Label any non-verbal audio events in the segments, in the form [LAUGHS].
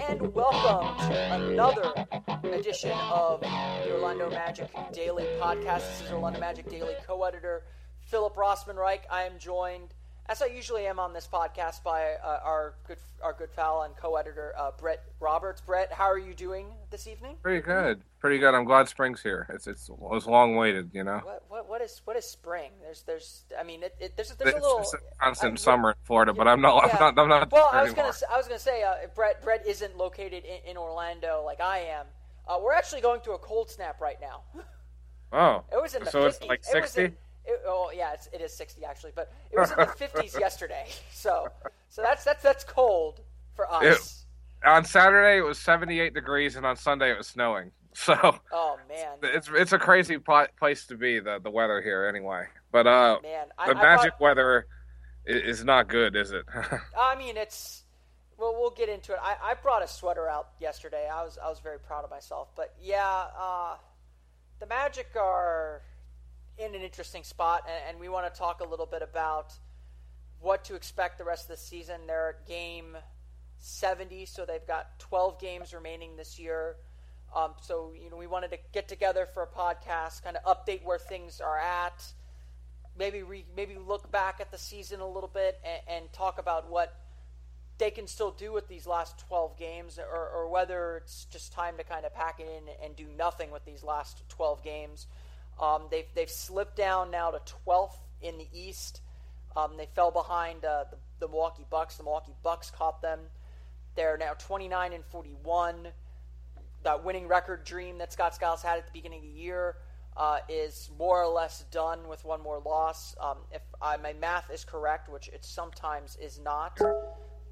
And welcome to another edition of the Orlando Magic Daily Podcast. This is Orlando Magic Daily co-editor Philip Rossman Reich. I am joined, as I usually am on this podcast, by uh, our good our good pal and co-editor uh, Brett Roberts. Brett, how are you doing this evening? Pretty good, pretty good. I'm glad spring's here. It's it's it was long waited, you know. What what what is what is spring? There's there's I mean it, it, there's there's a little it's a constant I- summer in Florida, but I'm not. Yeah. I'm not. I'm not Well, I was anymore. gonna I was gonna say uh, Brett Brett isn't located in, in Orlando like I am. Uh, we're actually going through a cold snap right now. Oh, It was in the so 50s. it's like sixty. It- oh yeah, it's, it is 60 actually, but it was in the 50s [LAUGHS] yesterday. So so that's that's that's cold for us. On Saturday it was 78 degrees, and on Sunday it was snowing. [LAUGHS] So Oh man, it's it's a crazy pl- place to be. The the weather here, anyway. But uh, man. I, the I magic brought- weather is, is not good, is it? [LAUGHS] I mean, it's well, we'll get into it. I, I brought a sweater out yesterday. I was I was very proud of myself. But yeah, uh, the Magic are in an interesting spot, and, and we want to talk a little bit about what to expect the rest of the season. They're game 70, so they've got 12 games remaining this year. Um, so you know, we wanted to get together for a podcast, kind of update where things are at maybe re, maybe look back at the season a little bit and, and talk about what they can still do with these last 12 games or, or whether it's just time to kind of pack it in and do nothing with these last 12 games. Um, they've, they've slipped down now to 12th in the East. Um, they fell behind uh, the, the Milwaukee Bucks. The Milwaukee Bucks caught them. They're now 29 and 41. That winning record dream that Scott Skiles had at the beginning of the year uh, is more or less done with one more loss. Um, if I, my math is correct, which it sometimes is not,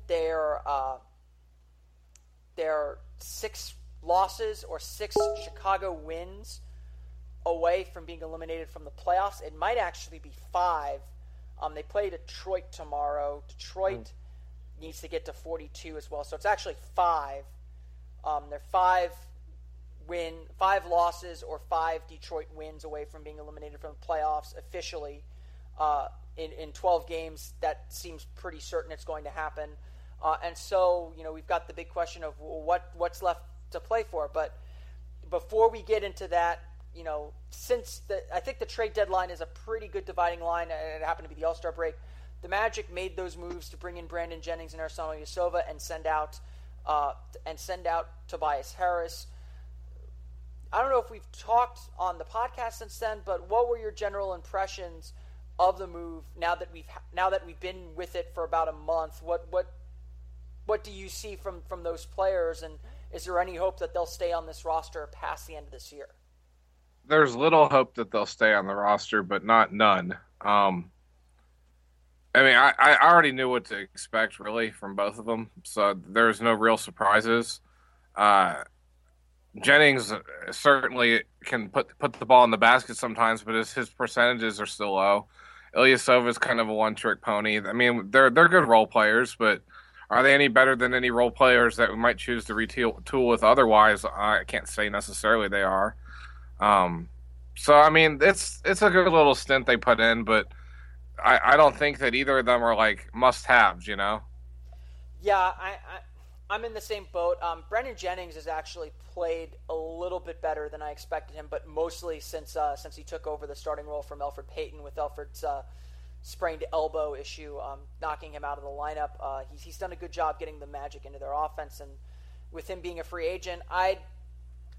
they're uh, they're six losses or six Chicago wins away from being eliminated from the playoffs. It might actually be five. Um, they play Detroit tomorrow. Detroit needs to get to 42 as well, so it's actually five. Um, they're five win, five losses or five Detroit wins away from being eliminated from the playoffs officially. Uh, in, in 12 games, that seems pretty certain it's going to happen. Uh, and so, you know, we've got the big question of what what's left to play for. But before we get into that, you know, since the I think the trade deadline is a pretty good dividing line. and It happened to be the All Star break. The Magic made those moves to bring in Brandon Jennings and Ersan Ilyasova and send out uh, and send out Tobias Harris. I don't know if we've talked on the podcast since then, but what were your general impressions of the move now that we've now that we've been with it for about a month? What what what do you see from from those players, and is there any hope that they'll stay on this roster past the end of this year? There's little hope that they'll stay on the roster, but not none. Um, I mean, I, I already knew what to expect really from both of them, so there's no real surprises. Uh, Jennings certainly can put put the ball in the basket sometimes, but his, his percentages are still low. Ilyasova is kind of a one trick pony. I mean, they're they're good role players, but are they any better than any role players that we might choose to retool tool with otherwise? I can't say necessarily they are. Um, so I mean, it's it's a good little stint they put in, but I, I don't think that either of them are like must haves. You know. Yeah, I, I I'm in the same boat. Um, Brandon Jennings has actually played a little bit better than I expected him, but mostly since uh, since he took over the starting role from Elfrid Payton with Elfrid's uh, sprained elbow issue, um, knocking him out of the lineup. Uh, he's he's done a good job getting the Magic into their offense, and with him being a free agent, I'd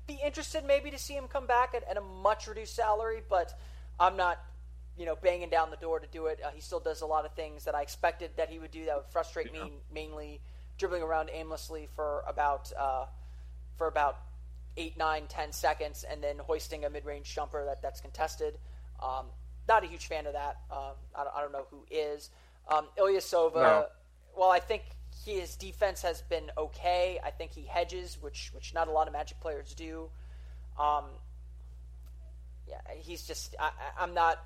be interested maybe to see him come back at, at a much reduced salary, but I'm not you know, banging down the door to do it. Uh, he still does a lot of things that I expected that he would do that would frustrate me, mainly dribbling around aimlessly for about uh, for about eight, nine, ten seconds, and then hoisting a mid-range jumper that that's contested. Um, not a huge fan of that. Um, I, don't, I, don't, know who is. Um, Ilyasova, no. well, I think his defense has been okay. I think he hedges, which which not a lot of Magic players do. Um, yeah, he's just. I, am not.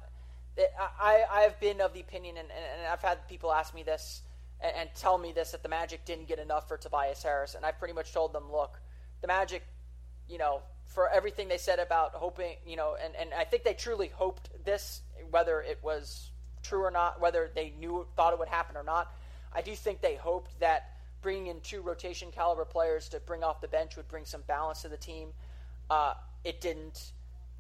I I have been of the opinion, and, and I've had people ask me this and, and tell me this that the Magic didn't get enough for Tobias Harris, and I've pretty much told them, look, the Magic, you know, for everything they said about hoping, you know, and, and I think they truly hoped this, whether it was true or not, whether they knew thought it would happen or not. I do think they hoped that bringing in two rotation caliber players to bring off the bench would bring some balance to the team. Uh, it didn't,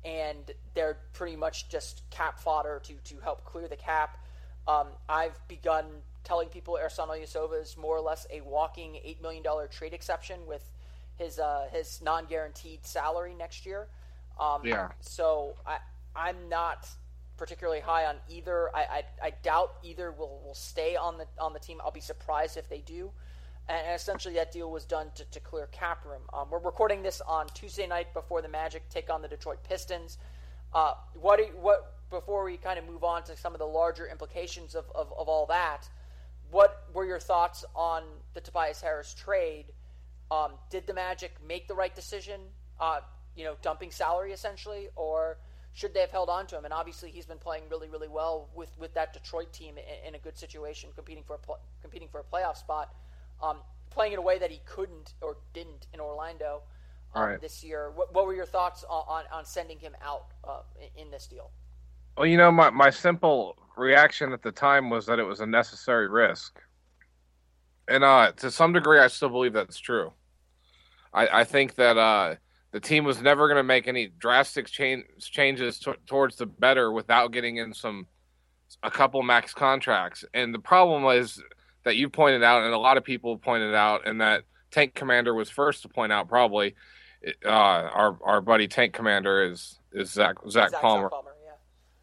and they're pretty much just cap fodder to to help clear the cap. Um, I've begun telling people Ersan Ilyasova is more or less a walking eight million dollar trade exception with his uh, his non guaranteed salary next year. Um, yeah. So I I'm not particularly high on either. I, I, I doubt either will, will stay on the on the team. I'll be surprised if they do. And, essentially, that deal was done to, to clear cap room. Um, we're recording this on Tuesday night before the Magic take on the Detroit Pistons. Uh, what what before we kind of move on to some of the larger implications of, of, of all that? What were your thoughts on the Tobias Harris trade? Um, did the Magic make the right decision? Uh, you know, dumping salary essentially, or should they have held on to him? And obviously, he's been playing really, really well with, with that Detroit team in, in a good situation, competing for a pl- competing for a playoff spot, um, playing in a way that he couldn't or didn't in Orlando um, right. this year. What, what, were your thoughts on, on, on sending him out uh, in, in this deal? Well, you know, my, my simple reaction at the time was that it was a necessary risk. And uh, to some degree, I still believe that's true. I, I think that uh, the team was never going to make any drastic change, changes t- towards the better without getting in some a couple max contracts. And the problem was that you pointed out, and a lot of people pointed out, and that Tank Commander was first to point out. Probably, uh, our our buddy Tank Commander is is Zach Zach, Zach Palmer. Palmer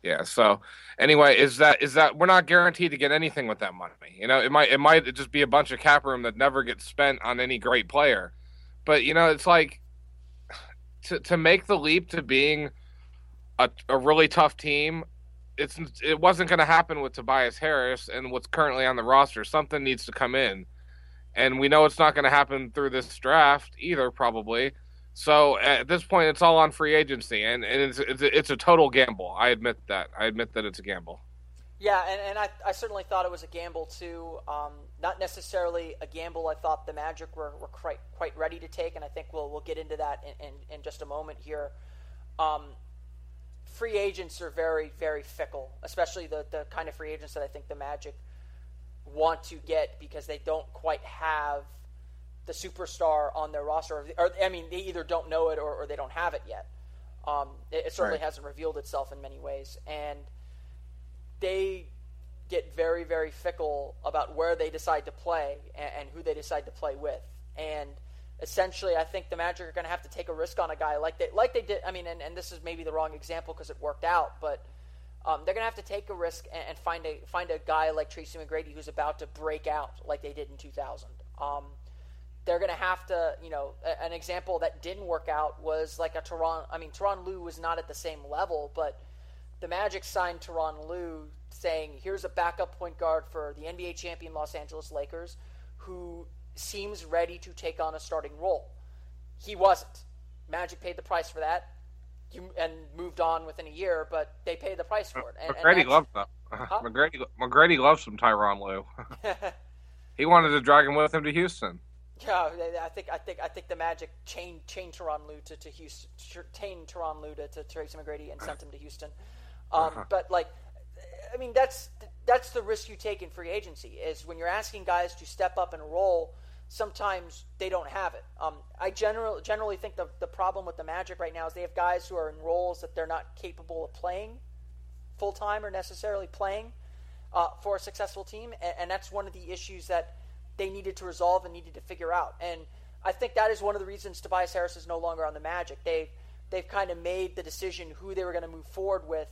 yeah. yeah. So anyway, is that is that we're not guaranteed to get anything with that money. You know, it might it might just be a bunch of cap room that never gets spent on any great player. But you know, it's like to to make the leap to being a, a really tough team, it's it wasn't going to happen with Tobias Harris and what's currently on the roster. Something needs to come in, and we know it's not going to happen through this draft either, probably. So at this point, it's all on free agency, and, and it's, it's it's a total gamble. I admit that. I admit that it's a gamble. Yeah, and, and I, I certainly thought it was a gamble too. Um, not necessarily a gamble I thought the Magic were, were quite quite ready to take, and I think we'll we'll get into that in, in, in just a moment here. Um, free agents are very very fickle, especially the the kind of free agents that I think the Magic want to get because they don't quite have the superstar on their roster, or, or I mean, they either don't know it or, or they don't have it yet. Um, it, it, certainly right. hasn't revealed itself in many ways, and they get very, very fickle about where they decide to play and, and who they decide to play with. And essentially, I think the Magic are going to have to take a risk on a guy like they like they did. I mean, and, and this is maybe the wrong example because it worked out, but um, they're going to have to take a risk and, and, find a find a guy like Tracy McGrady who's about to break out like they did in 2000. Um, they're going to have to, you know, an example that didn't work out was like a Tyronn. I mean, Tyronn Lue was not at the same level, but the Magic signed Tyronn Lue saying, here's a backup point guard for the NBA champion Los Angeles Lakers who seems ready to take on a starting role. He wasn't. Magic paid the price for that and moved on within a year, but they paid the price for it. And, McGrady and loved that. Huh? McGrady, McGrady loves some Tyronn Lue. [LAUGHS] [LAUGHS] he wanted to drag him with him to Houston. Yeah, I think I think I think the Magic chained chained Tyronn Lue to, to Houston, chained Tyronn Lue to, to Tracy McGrady and sent him to Houston. Um, uh-huh. But like, I mean, that's that's the risk you take in free agency is when you're asking guys to step up and roll. Sometimes they don't have it. Um, I generally generally think the the problem with the Magic right now is they have guys who are in roles that they're not capable of playing full time or necessarily playing uh, for a successful team, and, and that's one of the issues that they needed to resolve and needed to figure out. And I think that is one of the reasons Tobias Harris is no longer on the Magic. They've they've kind of made the decision who they were going to move forward with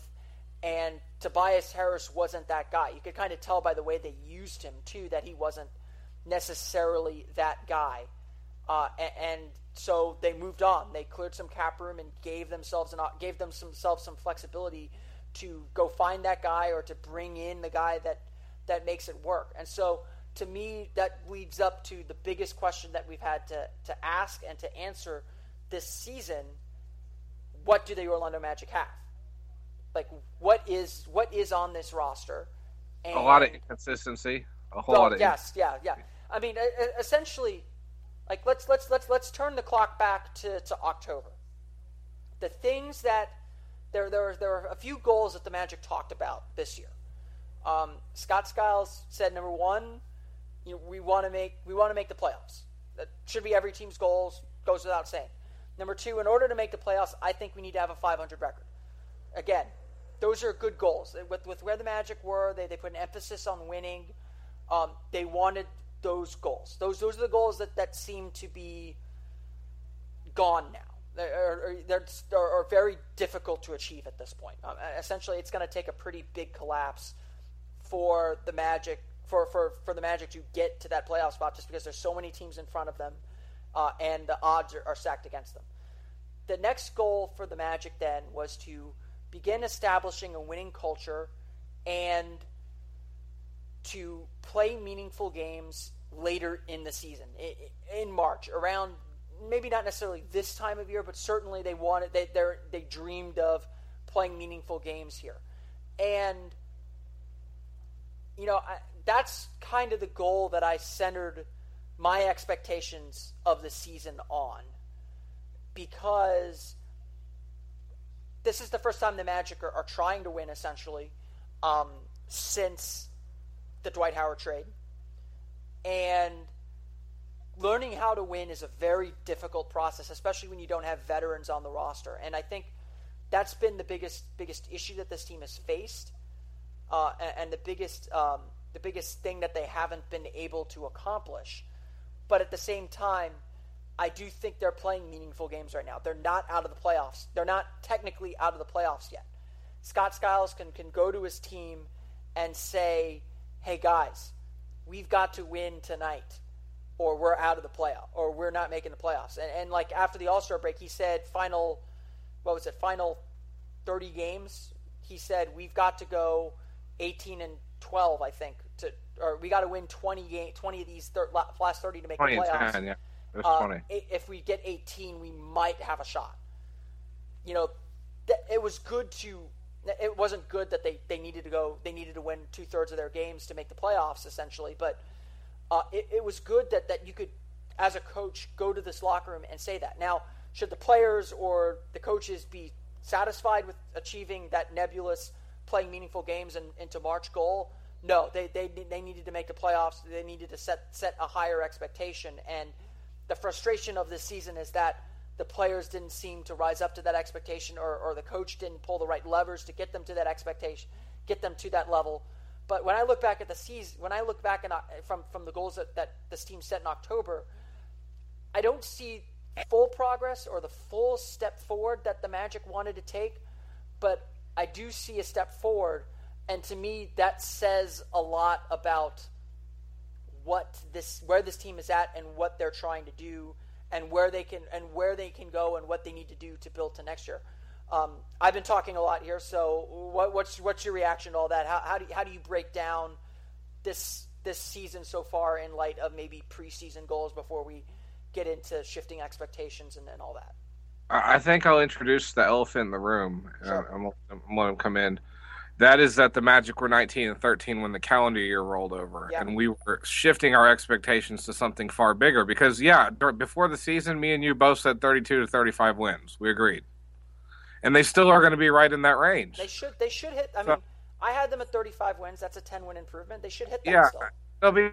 and Tobias Harris wasn't that guy. You could kind of tell by the way they used him too that he wasn't necessarily that guy. Uh, and, and, so they moved on. They cleared some cap room and gave themselves an, gave themselves some flexibility to go find that guy or to bring in the guy that that makes it work. And so to me, that leads up to the biggest question that we've had to, to ask and to answer this season. What do the Orlando Magic have? Like what is what is on this roster? And, a lot of inconsistency. A whole lot of yes, yeah, yeah. I mean, essentially, like let's let's let's let's turn the clock back to, to October. The things that there there there are a few goals that the Magic talked about this year. Um, Scott Skiles said number one, you know, we want to make we want to make the playoffs. That should be every team's goals. Goes without saying. Number two, in order to make the playoffs, I think we need to have a 500 record. Again, those are good goals. With, with where the Magic were, they, they put an emphasis on winning. Um, they wanted those goals. Those those are the goals that, that seem to be gone now. They're, they're, are very difficult to achieve at this point. Um, essentially, it's going to take a pretty big collapse for the Magic for, for, for the Magic to get to that playoff spot just because there's so many teams in front of them uh, and the odds are, are stacked against them. The next goal for the Magic then was to begin establishing a winning culture and to play meaningful games later in the season, in March, around maybe not necessarily this time of year, but certainly they wanted they they dreamed of playing meaningful games here, and you know I, that's kind of the goal that I centered my expectations of the season on, because this is the first time the Magic are, are trying to win essentially um, since the Dwight Howard trade. And learning how to win is a very difficult process, especially when you don't have veterans on the roster. And I think that's been the biggest biggest issue that this team has faced, uh, and, and, the biggest um, the biggest thing that they haven't been able to accomplish. But at the same time, I do think they're playing meaningful games right now. They're not out of the playoffs. They're not technically out of the playoffs yet. Scott Skiles can, can go to his team and say, hey guys, we've got to win tonight, or we're out of the playoff, or we're not making the playoffs. And, and like after the All Star break, he said, final, what was it, final 30 games? He said, we've got to go 18 and 12, I think, to or we got to win 20 game, 20 of these thir- last 30 to make the playoffs. 10, yeah. Uh, if we get 18, we might have a shot. You know, th- it was good to it wasn't good that they, they needed to go they needed to win two thirds of their games to make the playoffs essentially but uh, it, it, was good that, that you could as a coach go to this locker room and say that. Now should the players or the coaches be satisfied with achieving that nebulous playing meaningful games and into march goal? No they, they, they needed to make the playoffs. They needed to set, set a higher expectation and the frustration of this season is that the players didn't seem to rise up to that expectation or, or the coach didn't pull the right levers to get them to that expectation, get them to that level. But when I look back at the season, when I look back in, uh, from, from the goals that, that this team set in October, I don't see full progress or the full step forward that the Magic wanted to take, but I do see a step forward. And to me, that says a lot about what this, where this team is at and what they're trying to do and where they can and where they can go and what they need to do to build to next year. Um, I've been talking a lot here, so what, what's what's your reaction to all that? How, how do you, how do you break down this this season so far in light of maybe preseason goals before we get into shifting expectations and, and all that? I think I'll introduce the elephant in the room. Sure. I'm, I'm let him come in that is that the Magic were 19 and 13 when the calendar year rolled over, yeah. and we were shifting our expectations to something far bigger. Because yeah, before the season, me and you both said 32 to 35 wins. We agreed, and they still are going to be right in that range. They should. They should hit. I so, mean, I had them at 35 wins. That's a 10 win improvement. They should hit that. Yeah, still. they'll be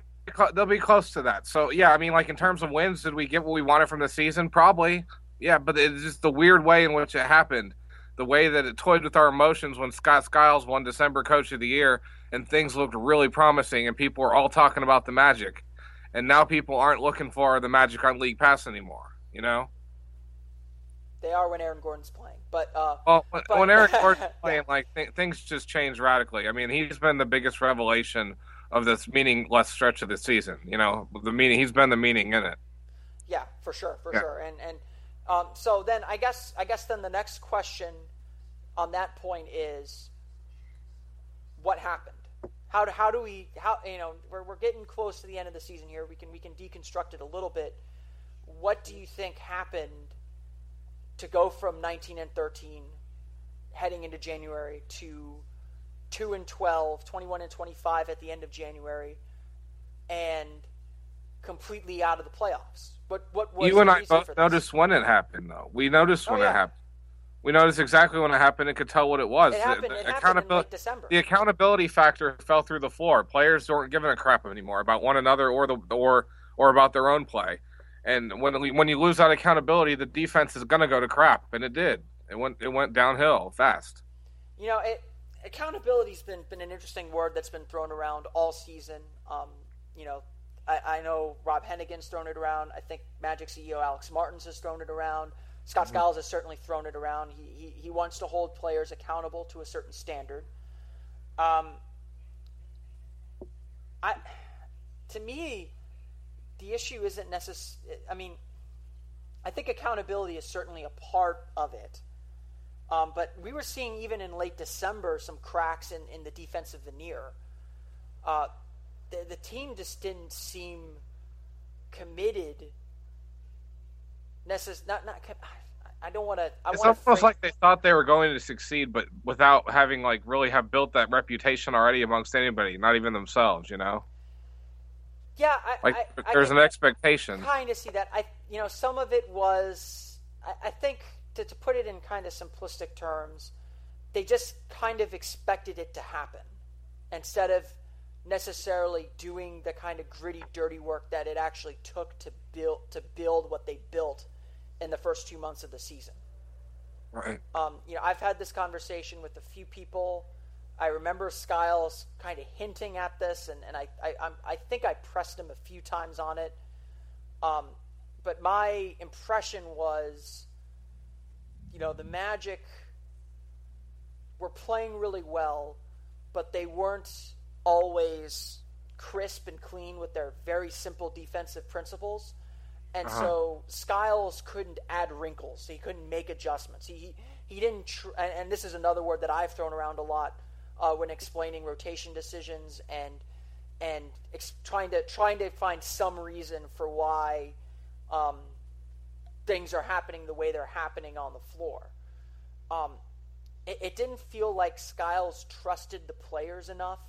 they'll be close to that. So yeah, I mean, like in terms of wins, did we get what we wanted from the season? Probably. Yeah, but it's just the weird way in which it happened the way that it toyed with our emotions when Scott Skiles won December Coach of the Year and things looked really promising and people were all talking about the Magic. And now people aren't looking for the Magic on League Pass anymore, you know? They are when Aaron Gordon's playing. But, uh, well, when, but... when Aaron Gordon's [LAUGHS] playing, like th- things just change radically. I mean, he's been the biggest revelation of this meaningless stretch of the season. You know, the meaning he's been the meaning in it. Yeah, for sure, for yeah. sure. And and um, so then I guess I guess then the next question on that point is what happened? How do, how do we how you know we're, we're getting close to the end of the season here. We can we can deconstruct it a little bit. What do you think happened to go from 19 and 13 heading into January to 2 and 12, 21 and 25 at the end of January, and completely out of the playoffs. What what was you and I both noticed when it happened, though. We noticed oh, when yeah. it happened. We noticed exactly when it happened and could tell what it was. It happened, the, the it accountability, December. The accountability factor fell through the floor. Players weren't giving a crap anymore about one another or the or or about their own play. And when when you lose that accountability, the defense is going to go to crap, and it did. It went it went downhill fast. You know, it, accountability's been been an interesting word that's been thrown around all season. Um, you know, I, I, know Rob Hennigan's thrown it around. I think Magic CEO Alex Martins has thrown it around. Scott mm-hmm. Skiles has certainly thrown it around. He, he, he wants to hold players accountable to a certain standard. Um, I, to me, the issue isn't necessarily. I mean, I think accountability is certainly a part of it. Um, but we were seeing even in late December some cracks in, in the defensive veneer. Uh, the, the team just didn't seem committed. Necess- not not. I don't want to. It's almost like they thought they were going to succeed, but without having like really have built that reputation already amongst anybody, not even themselves. You know. Yeah, I, like I, there's I an expectation. Kind of see that. I you know some of it was. I, I think to, to put it in kind of simplistic terms, they just kind of expected it to happen instead of necessarily doing the kind of gritty, dirty work that it actually took to build to build what they built in the first two months of the season. Right. Um, you know, I've had this conversation with a few people. I remember Skiles kind of hinting at this, and, and I, I, I think I pressed him a few times on it. Um, but my impression was you know, the Magic were playing really well, but they weren't always crisp and clean with their very simple defensive principles. And uh-huh. so Skiles couldn't add wrinkles. He couldn't make adjustments. He he, didn't. Tr- and, and, this is another word that I've thrown around a lot uh, when explaining rotation decisions and and ex- trying to trying to find some reason for why um, things are happening the way they're happening on the floor. Um, it, it didn't feel like Skiles trusted the players enough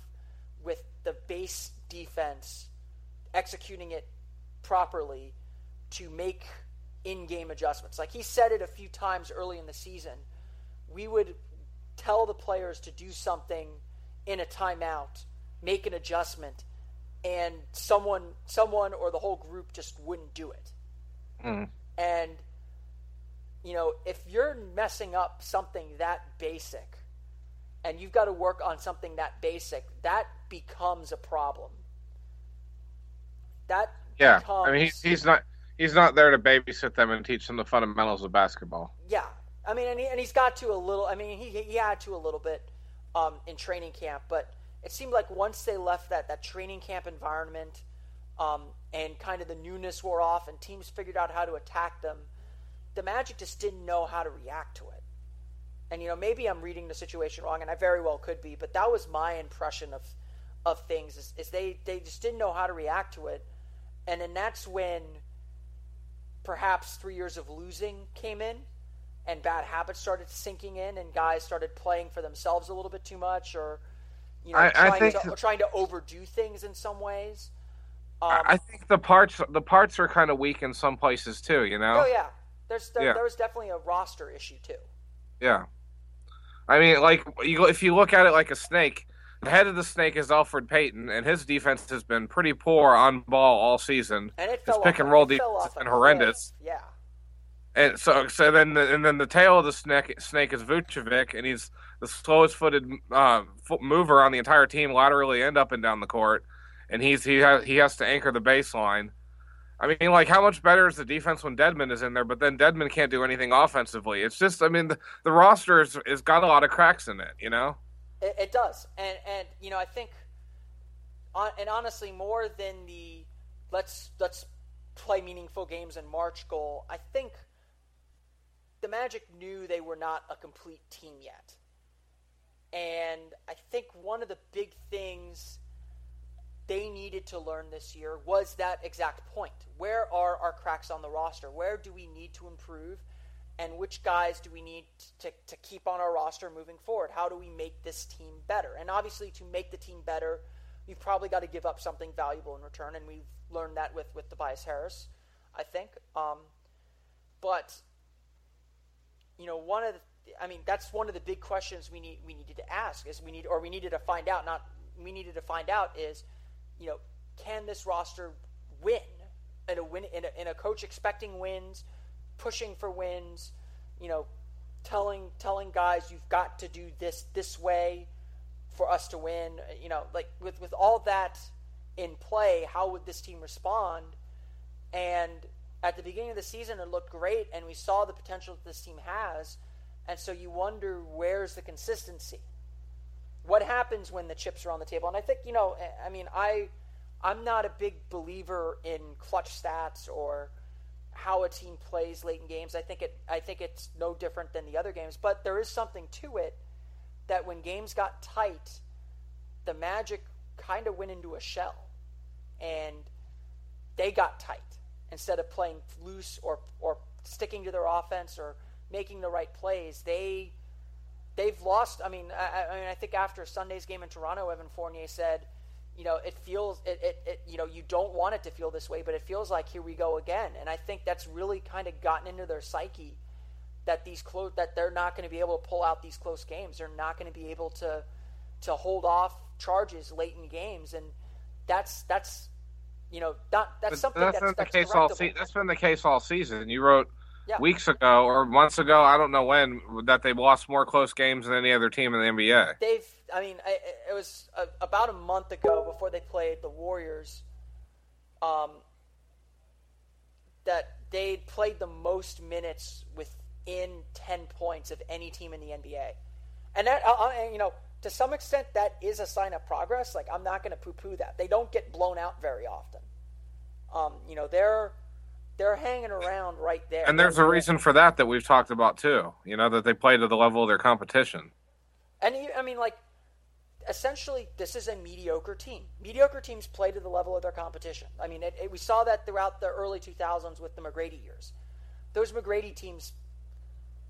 with the base defense executing it properly to make in-game adjustments. Like he said it a few times early in the season, we would tell the players to do something in a timeout, make an adjustment, and someone someone or the whole group just wouldn't do it. Mm. And, you know, if you're messing up something that basic and you've got to work on something that basic, that becomes a problem. That yeah, becomes, I mean, he's, he's not he's not there to babysit them and teach them the fundamentals of basketball. Yeah, I mean, and, he, and he's got to a little. I mean, he he had to a little bit um, in training camp, but it seemed like once they left that that training camp environment um, and kind of the newness wore off, and teams figured out how to attack them. The Magic just didn't know how to react to it. And you know, maybe I'm reading the situation wrong, and I very well could be, but that was my impression of of things. Is, is they they just didn't know how to react to it, and then that's when perhaps three years of losing came in, and bad habits started sinking in, and guys started playing for themselves a little bit too much, or you know, I, trying, I think... to, trying to overdo things in some ways. Um, I think the parts the parts are kind of weak in some places too. You know. Oh yeah, there's there, yeah. there's definitely a roster issue too. Yeah, I mean, like you, if you look at it like a snake, the head of the snake is Elfrid Payton, and his defense has been pretty poor on ball all season. And it his pick off, and roll defense has been horrendous. Cliff. Yeah. And so, so then, the, and then the tail of the snake, snake is Vucevic, and he's the slowest footed uh, foot mover on the entire team, laterally and up and down the court and he's he has he has to anchor the baseline. I mean, like, how much better is the defense when Dedmon is in there? But then Dedmon can't do anything offensively. It's just, I mean, the, the roster has, has got a lot of cracks in it, you know. It, it does, and and you know, I think and honestly, more than the let's let's play meaningful games in March goal, I think the Magic knew they were not a complete team yet. And I think one of the big things they needed to learn this year was that exact point. Where are our cracks on the roster? Where do we need to improve? And which guys do we need to, to keep on our roster moving forward? How do we make this team better? And obviously, to make the team better, you've probably got to give up something valuable in return. And we've learned that with, with Tobias Harris, I think. Um, but you know, one of the, I mean, that's one of the big questions we need we needed to ask is we need or we needed to find out. Not we needed to find out is, you know, can this roster win in a win in a, in a coach expecting wins, pushing for wins, you know, telling telling guys you've got to do this this way for us to win. You know, like with with all that in play, how would this team respond? And at the beginning of the season, it looked great, and we saw the potential that this team has. And so you wonder where's the consistency? What happens when the chips are on the table? And I think you know, I mean, I I'm not a big believer in clutch stats or how a team plays late in games. I think it I think it's no different than the other games, but there is something to it that when games got tight, the Magic kind of went into a shell, and they got tight instead of playing loose or or sticking to their offense or making the right plays, they they've lost. I mean, I, I mean, I think after Sunday's game in Toronto, Evan Fournier said, you know, it feels it, it, it you know you don't want it to feel this way, but it feels like here we go again. And I think that's really kind of gotten into their psyche that these close that they're not going to be able to pull out these close games. They're not going to be able to to hold off charges late in games, and that's that's you know, that, that's something that's, that's, been the case all se- That's been the case all season. You wrote yeah. weeks ago or months ago, I don't know when, that they've lost more close games than any other team in the NBA. They've, I mean, it was a, about a month ago before they played the Warriors, um, that they'd played the most minutes within ten points of any team in the NBA, and that, uh, uh you know to some extent, that is a sign of progress. Like, I'm not going to poo poo that. They don't get blown out very often. Um, you know, they're they're hanging around right there. And there's a reason for that that we've talked about too. You know, that they play to the level of their competition. And you, I mean, like, essentially, this is a mediocre team. Mediocre teams play to the level of their competition. I mean, it, it, we saw that throughout the early 2000s with the McGrady years. Those McGrady teams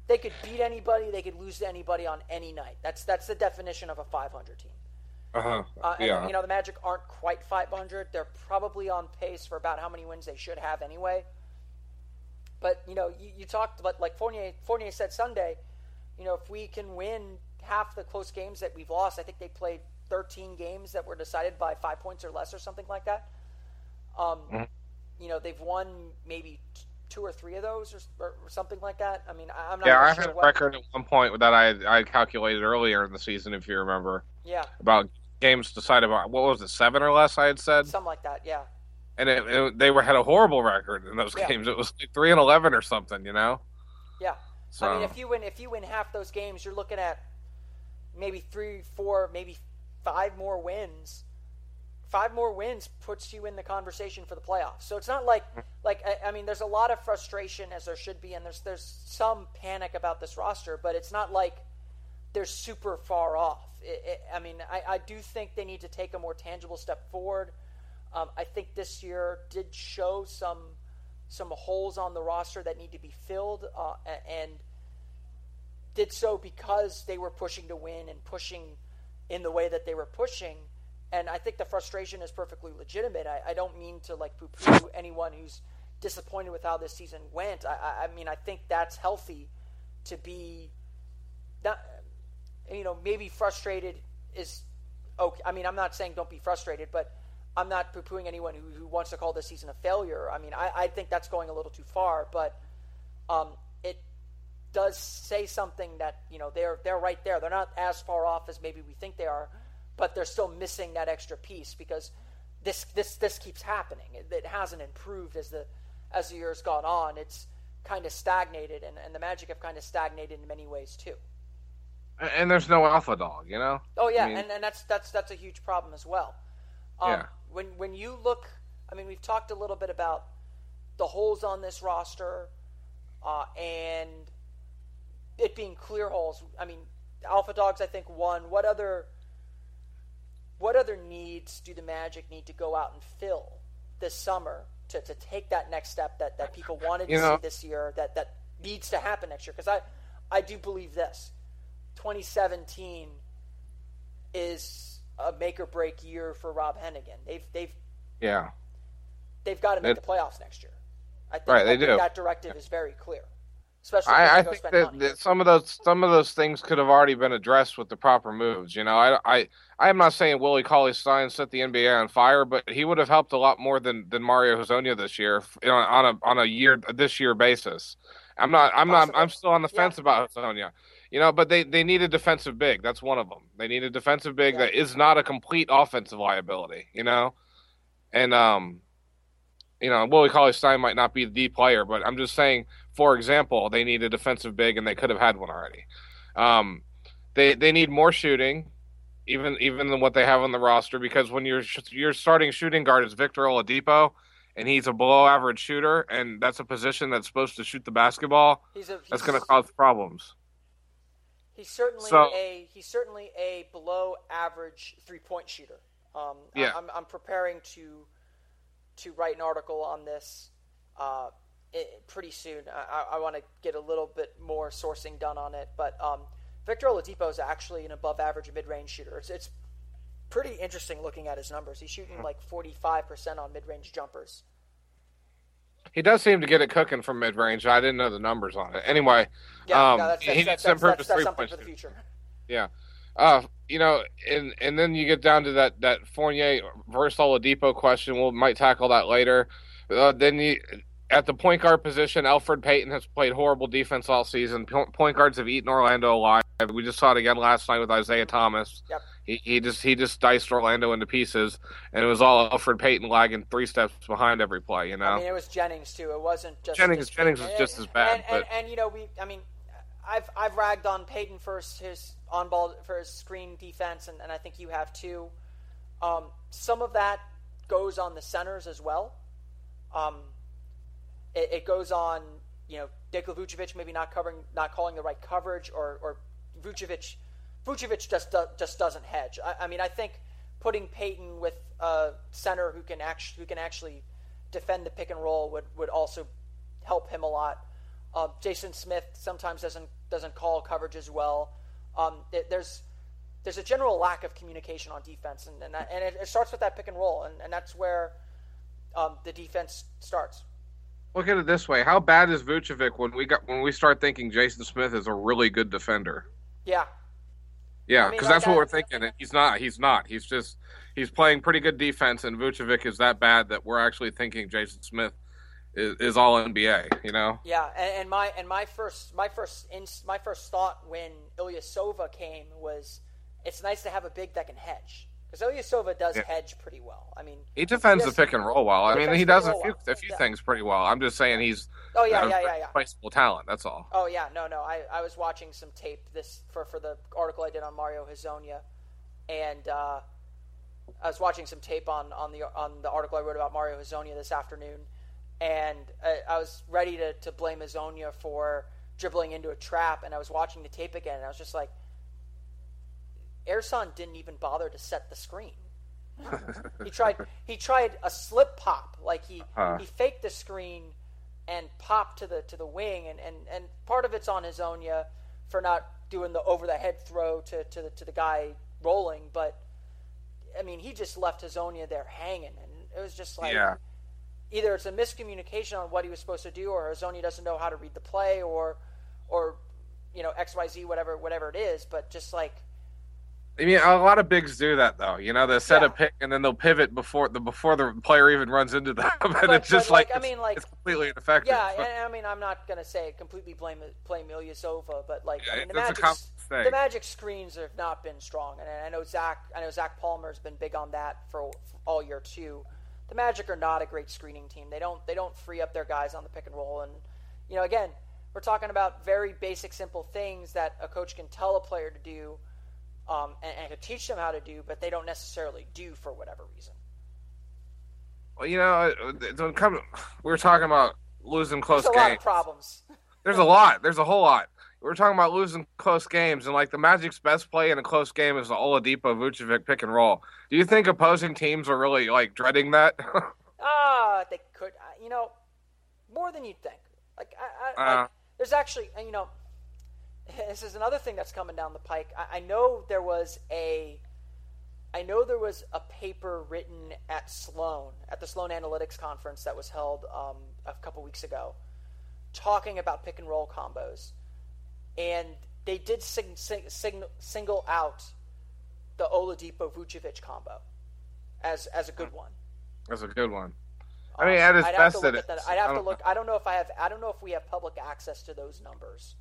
they could beat anybody. They could lose to anybody on any night. That's that's the definition of a 500 team. Uh-huh. Uh, and, yeah. You know the Magic aren't quite 500. They're probably on pace for about how many wins they should have anyway. But you know, you, you talked about like Fournier. Fournier said Sunday. You know, if we can win half the close games that we've lost, I think they played 13 games that were decided by five points or less, or something like that. Um, mm-hmm. You know, they've won maybe two or three of those, or, or something like that. I mean, I'm not. Yeah, I sure had a record at one point that I I calculated earlier in the season, if you remember. Yeah. About games decided by what was it, seven or less? I had said something like that. Yeah. And it, it, they were had a horrible record in those yeah. games. It was like three and eleven or something, you know. Yeah. So I mean, if you win, if you win half those games, you're looking at maybe three, four, maybe five more wins five more wins puts you in the conversation for the playoffs. So it's not like like I, I, mean, there's a lot of frustration as there should be, and there's there's some panic about this roster, but it's not like they're super far off. It, I mean, I, I do think they need to take a more tangible step forward. Um, I think this year did show some some holes on the roster that need to be filled, uh, and did so because they were pushing to win and pushing in the way that they were pushing and I think the frustration is perfectly legitimate. I, I don't mean to like poo-poo anyone who's disappointed with how this season went. I, I mean, I think that's healthy to be, you know, maybe frustrated is okay. I mean, I'm not saying don't be frustrated, but I'm not poo-pooing anyone who, who wants to call this season a failure. I mean, I, I think that's going a little too far, but um, it does say something that you know they're they're right there. They're not as far off as maybe we think they are but they're still missing that extra piece because this this this keeps happening. It, it hasn't improved as the as the years gone on. It's kind of stagnated, and, and the Magic have kind of stagnated in many ways too. And there's no alpha dog, you know. Oh yeah, I mean, and, and that's that's that's a huge problem as well. Um, Yeah. When when you look, I mean, we've talked a little bit about the holes on this roster, uh, and it being clear holes. I mean, Alpha Dogs, I think won. What other what other needs do the Magic need to go out and fill this summer to, to take that next step that, that people wanted to You know- see this year that, that needs to happen next year? Because I, I do believe this 2017 is a make or break year for Rob Hennigan. They've, they've, Yeah. they've got to make It- the playoffs next year. I think, Right, I they think do. that directive is very clear. Especially I, I think that, that some of those some of those things could have already been addressed with the proper moves. You know, I I I am not saying Willie Cauley Stein set the NBA on fire, but he would have helped a lot more than than Mario Hezonja this year you know, on a on a year this year basis. I'm not I'm not I'm still on the Yeah. fence about Hezonja. You know, but they they need a defensive big. That's one of them. They need a defensive big Yeah. that is not a complete offensive liability. You know, and um, you know, Willie Cauley Stein might not be the D player, but I'm just saying, for example, they need a defensive big and they could have had one already. Um, they they need more shooting, even even than what they have on the roster, because when your your starting shooting guard is Victor Oladipo, and he's a below average shooter, and that's a position that's supposed to shoot the basketball, he's a, that's going to cause problems. He's certainly So- a he's certainly a below average three point shooter. Um, I- Yeah. I'm, I'm preparing to to write an article on this uh, i pretty soon. I, I want to get a little bit more sourcing done on it, but um, Victor Oladipo is actually an above average mid range shooter. It's it's pretty interesting looking at his numbers. He's shooting like 45 percent on mid range jumpers. He does seem to get it cooking from mid range. I didn't know the numbers on it. Anyway, Yeah, um, no, that's, he that's, needs that's, that's, that's, that's something for the future. Yeah. Uh, you know, and and then you get down to that that Fournier versus Oladipo question. We will might tackle that later. Uh, then you at the point guard position, Elfrid Payton has played horrible defense all season. Point guards have eaten Orlando alive. We just saw it again last night with Isaiah Thomas. Yep. He, he just he just diced Orlando into pieces, and it was all Elfrid Payton lagging three steps behind every play. You know. I mean, it was Jennings too. It wasn't just Jennings- just Jennings was just as bad, And, and, but- and, you know, we. I mean, I've I've ragged on Payton for his, his on ball for his screen defense, and, and I think you have too. Um, some of that goes on the centers as well. Um, it, it goes on, you know, Nikola Vucevic maybe not covering, not calling the right coverage, or or Vucevic, Vucevic just do, just doesn't hedge. I, I mean, I think putting Payton with a center who can actually who can actually defend the pick and roll would, would also help him a lot. Uh, Jason Smith sometimes doesn't doesn't call coverage as well. Um, it, there's there's a general lack of communication on defense, and and, that, and it, it starts with that pick and roll, and, and that's where um, the defense starts. Look at it this way: How bad is Vucevic when we got when we start thinking Jason Smith is a really good defender? Yeah, Yeah, I mean, because that's what we're thinking. and He's not. He's not. He's just he's playing pretty good defense, and Vucevic is that bad that we're actually thinking Jason Smith is, is all NBA. You know? Yeah, and, and my and my first my first in, my first thought when Ilyasova came was it's nice to have a big that can hedge because Ilyasova does Yeah. hedge pretty well. I mean, He defends Yes. the pick and roll well. I mean, he does a few well. a few Yeah. things pretty well. I'm just saying he's oh yeah, a yeah, yeah, yeah. replaceable talent. That's all. Oh yeah, no, no. I, I was watching some tape this for for the article I did on Mario Hezonja, and uh, I was watching some tape on on the on the article I wrote about Mario Hezonja this afternoon, and I, I was ready to to blame Hezonja for dribbling into a trap, and I was watching the tape again, and I was just like, Ersan didn't even bother to set the screen. [LAUGHS] he tried he tried a slip pop, like he Huh. he faked the screen and popped to the to the wing, and, and, and part of it's on Hezonja for not doing the over the head throw to, to the to the guy rolling, but I mean he just left Hezonja there hanging, and it was just like Yeah. either it's a miscommunication on what he was supposed to do, or Hezonja doesn't know how to read the play, or or you know X Y Z whatever whatever it is, but just like I mean, a lot of bigs do that though. You know, they set Yeah. a pick and then they'll pivot before the before the player even runs into them, [LAUGHS] and But- it's just but, like, like, I mean, like- it's completely ineffective. Yeah, and I mean, I'm not gonna say completely blame blame Ilyasova, but like I mean, the Magic the Magic screens have not been strong, and I know Zach I know Zach Palmer's been big on that for, for all year too. The Magic are not a great screening team. They don't they don't free up their guys on the pick and roll, and you know again we're talking about very basic simple things that a coach can tell a player to do, um, and, and could teach them how to do, but they don't necessarily do for whatever reason. Well, you know, when come, we were talking about losing close There's a games. lot of problems. There's a lot. There's a whole lot. We're talking about losing close games, and like the Magic's best play in a close game is the Oladipo Vucevic pick and roll. Do you think opposing teams are really like dreading that? [LAUGHS] Ah, they could. uh, You know, more than you'd think. Like, I, I, Uh. like there's actually, you know, this is another thing that's coming down the pike. I, I know there was a, I know there was a paper written at Sloan at the Sloan Analytics conference that was held um, a couple weeks ago, talking about pick and roll combos, and they did sing, sing, sing, single out the Oladipo Vucevic combo as as a good one. That's a good one. I mean, at its Um, I'd have to look at that. I'd have to look. I don't know if I have. I don't know if we have public access to those numbers.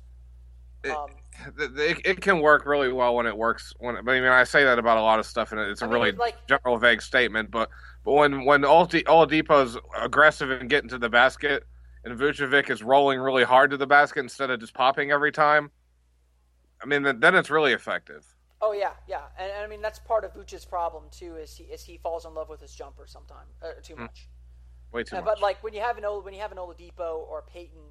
It- Um, [SIGHS] It, it, it can work really well when it works. When but I mean, I say that about a lot of stuff, and it's a I mean, really like- general, vague statement. But but when when Oladi- Oladipo's aggressive and getting to the basket, and Vucevic is rolling really hard to the basket instead of just popping every time, I mean, then, it's really effective. Oh yeah, yeah, and, and I mean that's part of Vooch's problem too. Is he is he falls in love with his jumper sometimes uh, too much. Way too Uh, much. but like when you have an old when you have an Oladipo or Payton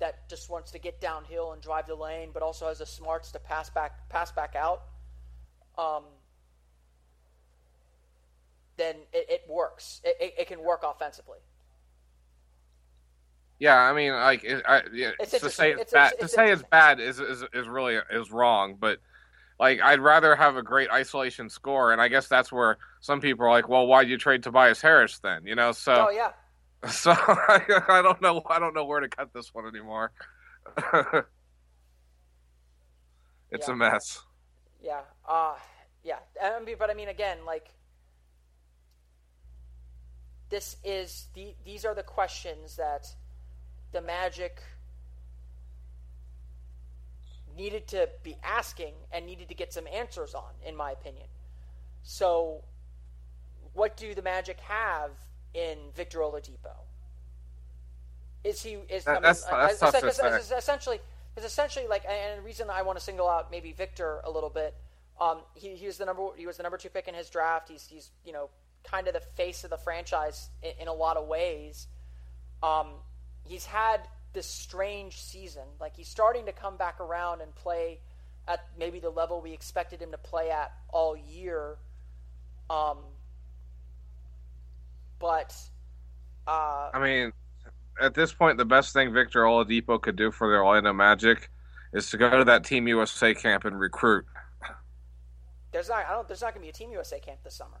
that just wants to get downhill and drive the lane, but also has the smarts to pass back pass back out, um, then it, it works. It, it, it can work offensively. Yeah, I mean, like, it, I, yeah, It's to say it's, It's- bad, it's- to say it's bad is, is is really is wrong. But like, I'd rather have a great isolation score, and I guess that's where some people are like, "Well, why'd you trade Tobias Harris then?" You know, so oh yeah, so I, [LAUGHS] I don't know, I don't know where to cut this one anymore. [LAUGHS] it's Yeah. a mess. Yeah. Uh yeah. But I mean again, like this is the these are the questions that the Magic needed to be asking and needed to get some answers on, in my opinion. So what do the Magic have in Victor Oladipo? Is he is That- I mean, that's- I- that's I- essentially it's essentially like and the reason I want to single out maybe Victor a little bit. Um, he, he was the number he was the number two pick in his draft. He's he's you know kind of the face of the franchise in, in a lot of ways. Um, he's had this strange season. Like he's starting to come back around and play at maybe the level we expected him to play at all year. Um, but uh, I mean, at this point, the best thing Victor Oladipo could do for the Orlando Magic is to go to that Team USA camp and recruit. there's not I don't there's not going to be a Team USA camp this summer.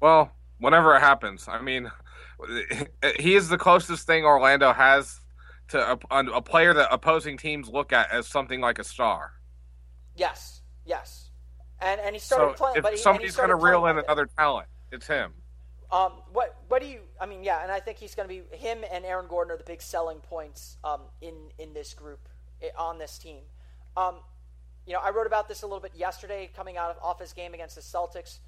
Well, whenever it happens. I mean, [LAUGHS] he is the closest thing Orlando has to a, a player that opposing teams look at as something like a star. Yes, yes, and and he started So playing. if but he, somebody's going to reel in it. another talent, it's him. Um, what what do you? I mean, yeah, and I think he's going to be him and Aaron Gordon are the big selling points um, in in this group eh, on this team. Um, you know, I wrote about this a little bit yesterday, coming out of off his game against the Celtics.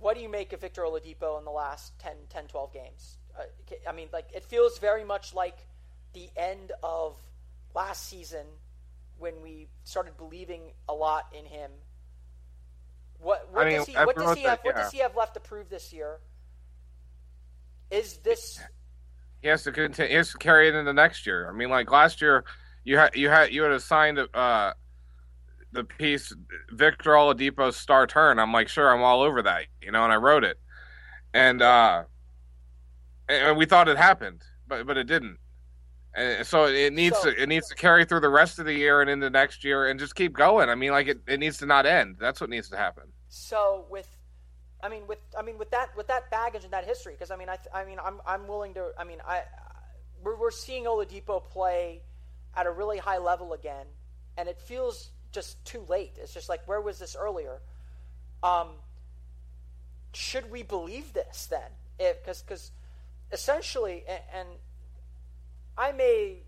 What do you make of Victor Oladipo in the last 10, 10 12 games? Uh, I mean, like it feels very much like the end of last season when we started believing a lot in him. What what I mean, does he what does he have that, what does he have left to prove this year? Is this He has to continue. He has to carry it into next year. I mean, like last year, you had you had you had assigned uh, the piece Victor Oladipo's star turn. I'm like, sure, I'm all over that, you know, and I wrote it, and uh, and we thought it happened, but but it didn't. And so it needs So- to it needs to carry through the rest of the year and into next year and just keep going. I mean, like it, it needs to not end. That's what needs to happen. so with I mean with I mean with that with that baggage and that history because I mean I th- I mean I'm I'm willing to I mean I I- we're we're seeing Oladipo play at a really high level again and it feels just too late. It's just like where was this earlier? Um should we believe this then? If cuz cuz essentially and, and I may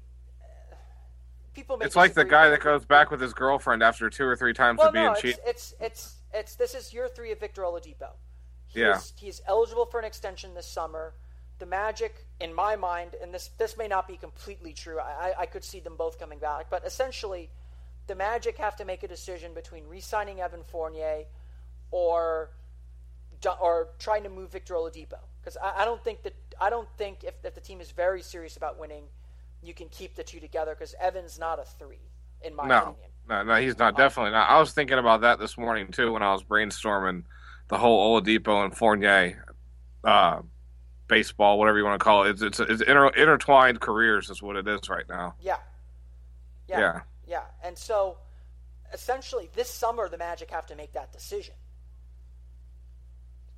people may It's like the guy that goes back with his girlfriend after two or three times Well, of being no, cheated. it's, it's it's it's this is year three of Victor Oladipo. He Yeah. is, he's eligible for an extension this summer. The Magic, in my mind, and this this may not be completely true. I, I- I could see them both coming back, but essentially, the Magic have to make a decision between re-signing Evan Fournier or or trying to move Victor Oladipo because I, I, don't think that I don't think if, if the team is very serious about winning, you can keep the two together because Evans not a three in my no, opinion. No, no, he's not. Um, definitely not. I was thinking about that this morning too when I was brainstorming the whole Oladipo and Fournier uh, baseball, whatever you want to call it. It's it's, it's inter, intertwined careers is what it is right now. Yeah. Yeah. Yeah. Yeah. And so essentially this summer the Magic have to make that decision.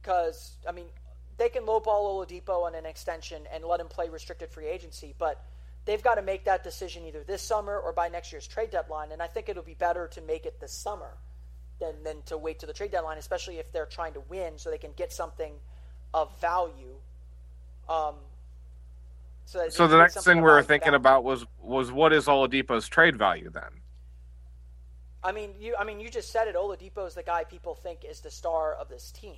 Because I mean, they can lowball Oladipo on an extension and let him play restricted free agency, but they've got to make that decision either this summer or by next year's trade deadline. And I think it'll be better to make it this summer than, than to wait to the trade deadline, especially if they're trying to win so they can get something of value. Um, so, so the next thing we were thinking value. about was was what is Oladipo's trade value then? I mean, you I mean you just said it. Oladipo is the guy people think is the star of this team.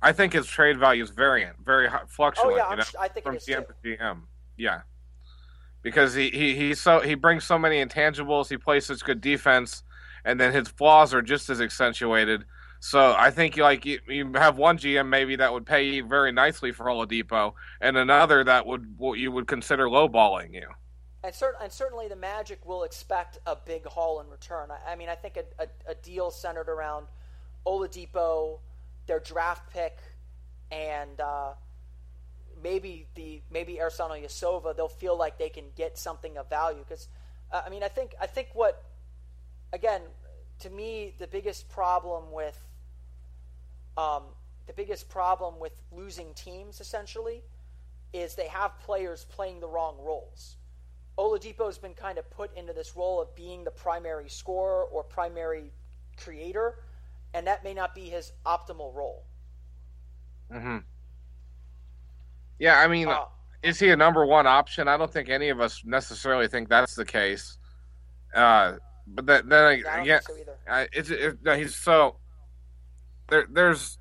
I think his trade value is variant, very high, fluctuant. Oh yeah, you know, I think from GM to GM. Yeah, because he, he he so he brings so many intangibles. He plays such good defense, and then his flaws are just as accentuated. So I think like you, you have one GM maybe that would pay you very nicely for Oladipo, and another that would what you would consider lowballing you. And, cert- and certainly the Magic will expect a big haul in return. I, I mean, I think a, a, a, deal centered around Oladipo, their draft pick, and uh, maybe the maybe Ersan Ilyasova, they'll feel like they can get something of value. Because uh, I mean, I think I think what again to me the biggest problem with um, the biggest problem with losing teams essentially is they have players playing the wrong roles. Oladipo has been kind of put into this role of being the primary scorer or primary creator, and that may not be his optimal role. hmm Yeah, I mean, uh, is he a number one option? I don't think any of us necessarily think that's the case. Uh, but that, then I, yeah, so it's, it, he's so there. There's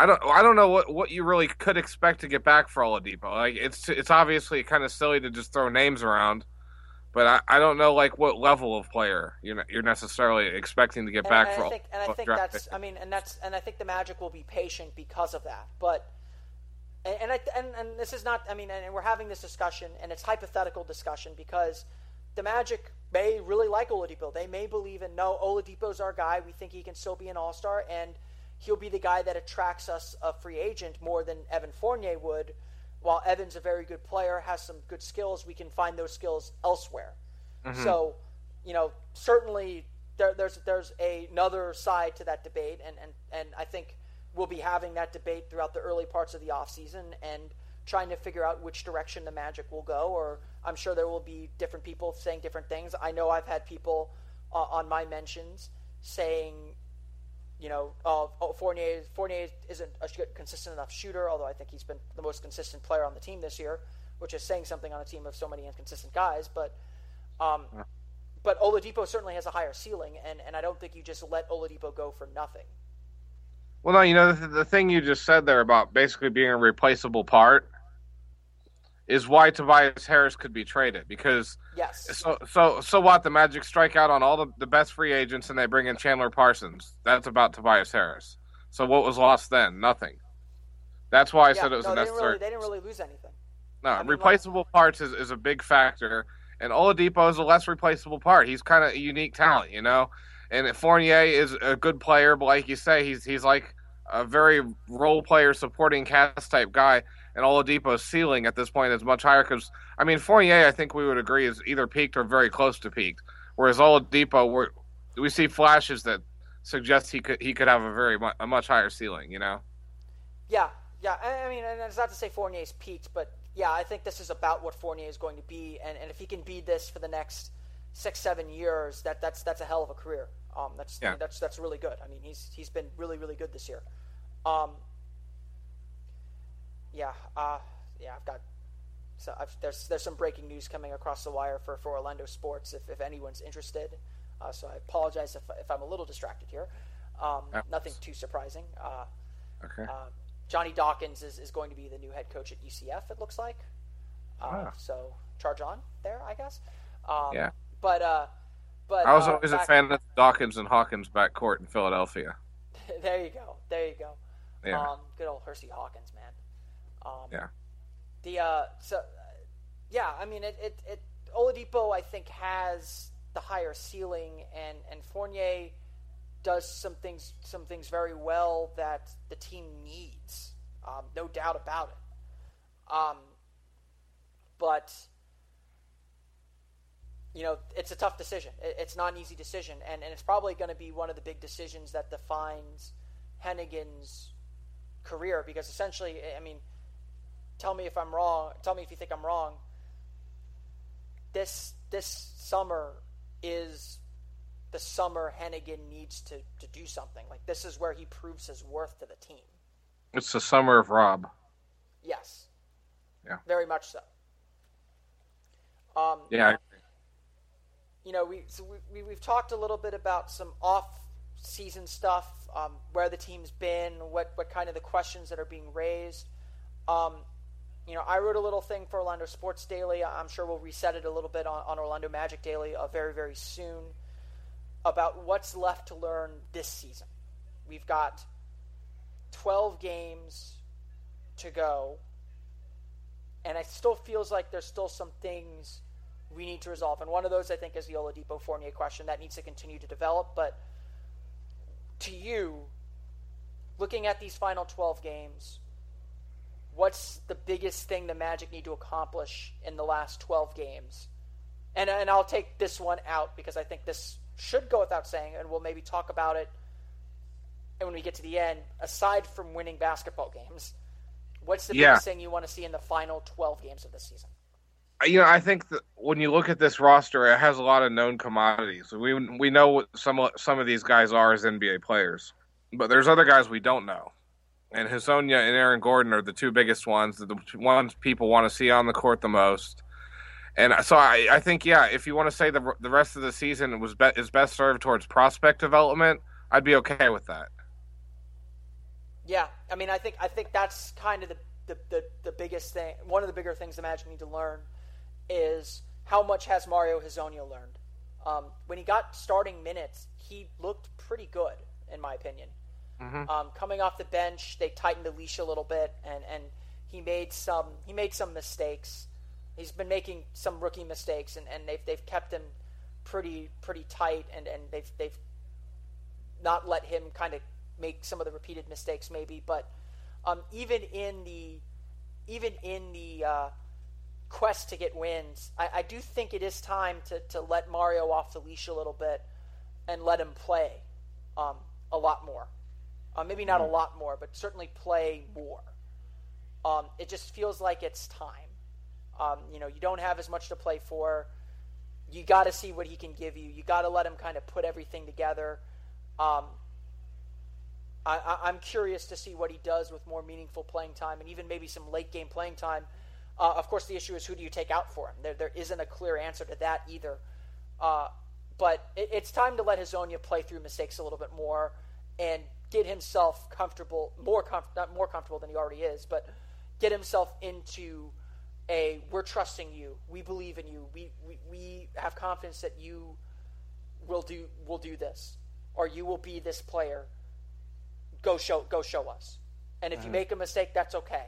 I don't I don't know what, what you really could expect to get back for Oladipo. Like it's it's obviously kind of silly to just throw names around, but I, I don't know like what level of player you're you're necessarily expecting to get and, back and for. I think, and I think that's I mean and that's and I think the Magic will be patient because of that. But and, and I and, and this is not I mean and we're having this discussion and it's hypothetical discussion because the Magic may really like Oladipo. They may believe in no, Oladipo's our guy. We think he can still be an All Star, and he'll be the guy that attracts us a free agent more than Evan Fournier would. While Evan's a very good player, has some good skills, we can find those skills elsewhere. Mm-hmm. So, you know, certainly there, there's there's a, another side to that debate, and, and, and I think we'll be having that debate throughout the early parts of the offseason and trying to figure out which direction the Magic will go, or I'm sure there will be different people saying different things. I know I've had people uh, on my mentions saying, you know, uh, oh, Fournier Fournier isn't a consistent enough shooter, although I think he's been the most consistent player on the team this year, which is saying something on a team of so many inconsistent guys. But, um, but Oladipo certainly has a higher ceiling, and, and I don't think you just let Oladipo go for nothing. Well, no, you know the, the thing you just said there about basically being a replaceable part is why Tobias Harris could be traded because yes. So so so what? The Magic strike out on all the, the best free agents and they bring in Chandler Parsons. That's about Tobias Harris. So what was lost then? Nothing. That's why I yeah, said it was no, necessary. They didn't, really, they didn't really lose anything. No, I mean, replaceable like... parts is, is a big factor, and Oladipo is a less replaceable part. He's kind of a unique talent, you know. And Fournier is a good player, but like you say, he's he's like a very role player, supporting cast type guy and Oladipo's ceiling at this point is much higher because I mean Fournier I think we would agree is either peaked or very close to peaked, whereas Oladipo we we see flashes that suggest he could he could have a very a much higher ceiling, you know. Yeah, yeah. I mean, and it's not to say Fournier's peaked, but yeah, I think this is about what Fournier is going to be, and, and if he can be this for the next six seven years, that that's that's a hell of a career. Um, that's yeah. that's that's really good. I mean, he's he's been really really good this year. Um, yeah, uh, yeah, I've got. So I've, there's there's some breaking news coming across the wire for, for Orlando sports if, if anyone's interested. Uh, so I apologize if, if I'm a little distracted here. Um, nothing too surprising. Uh, okay. Uh, Johnny Dawkins is, is going to be the new head coach at UCF. It looks like. Uh, ah. So charge on there, I guess. Um, yeah. But uh, but I was always back... a fan of Dawkins and Hawkins backcourt in Philadelphia. [LAUGHS] there you go. There you go. Yeah. Um, good old Hersey Hawkins, man. Um, Yeah. The uh, so uh, yeah, I mean it, it it Oladipo I think has the higher ceiling and and Fournier does some things some things very well that the team needs. Um, no doubt about it. Um, but you know, it's a tough decision. It- It's not an easy decision, and, and it's probably going to be one of the big decisions that defines Hennigan's career. Because essentially, I mean, tell me if I'm wrong. Tell me if you think I'm wrong. This this summer is the summer Hennigan needs to, to do something. Like this is where he proves his worth to the team. It's the summer of Rob. Yes. Yeah. Very much so. Um, Yeah. You know, we, so we, we we've talked a little bit about some off-season stuff, um, where the team's been, what what kind of the questions that are being raised. Um, you know, I wrote a little thing for Orlando Sports Daily. I'm sure we'll reset it a little bit on, on Orlando Magic Daily uh, very very soon about what's left to learn this season. We've got 12 games to go, and it still feels like there's still some things we need to resolve. And one of those, I think, is the Oladipo Fournier question that needs to continue to develop. But to you, looking at these final 12 games, what's the biggest thing the Magic need to accomplish in the last 12 games? And, and I'll take this one out because I think this should go without saying, and we'll maybe talk about it when we get to the end. Aside from winning basketball games, what's the Yeah. biggest thing you want to see in the final 12 games of the season? Uh, you know, I think that when you look at this roster, it has a lot of known commodities. We we know what some some of these guys are as NBA players, but there's other guys we don't know. And Hezonja and Aaron Gordon are the two biggest ones, the ones people want to see on the court the most. And so I, I think, yeah, if you want to say the the rest of the season was be, is best served towards prospect development, I'd be okay with that. Yeah, I mean, I think I think that's kind of the, the, the, the biggest thing. One of the bigger things the Magic need to learn is how much has Mario Hezonja learned. Um, when he got starting minutes, he looked pretty good, in my opinion. Um, coming off the bench, they tightened the leash a little bit, and, and he made some he made some mistakes. He's been making some rookie mistakes, and, and they've they've kept him pretty pretty tight, and, and they've they've not let him kind of make some of the repeated mistakes maybe. But um, even in the even in the uh, quest to get wins I, I do think it is time to, to let mario off the leash a little bit and let him play um, a lot more uh, maybe not a lot more but certainly play more um, it just feels like it's time um, you know you don't have as much to play for you got to see what he can give you you got to let him kind of put everything together um, I, I'm curious to see what he does with more meaningful playing time and even maybe some late game playing time. Uh, of course, the issue is who do you take out for him? There, there isn't a clear answer to that either. Uh, but it, it's time to let Hezonja play through mistakes a little bit more and get himself comfortable, more comf- not more comfortable than he already is, but get himself into a we're trusting you, we believe in you, we, we, we have confidence that you will do will do this, or you will be this player go show go show us. And if you mm-hmm. make a mistake, that's okay.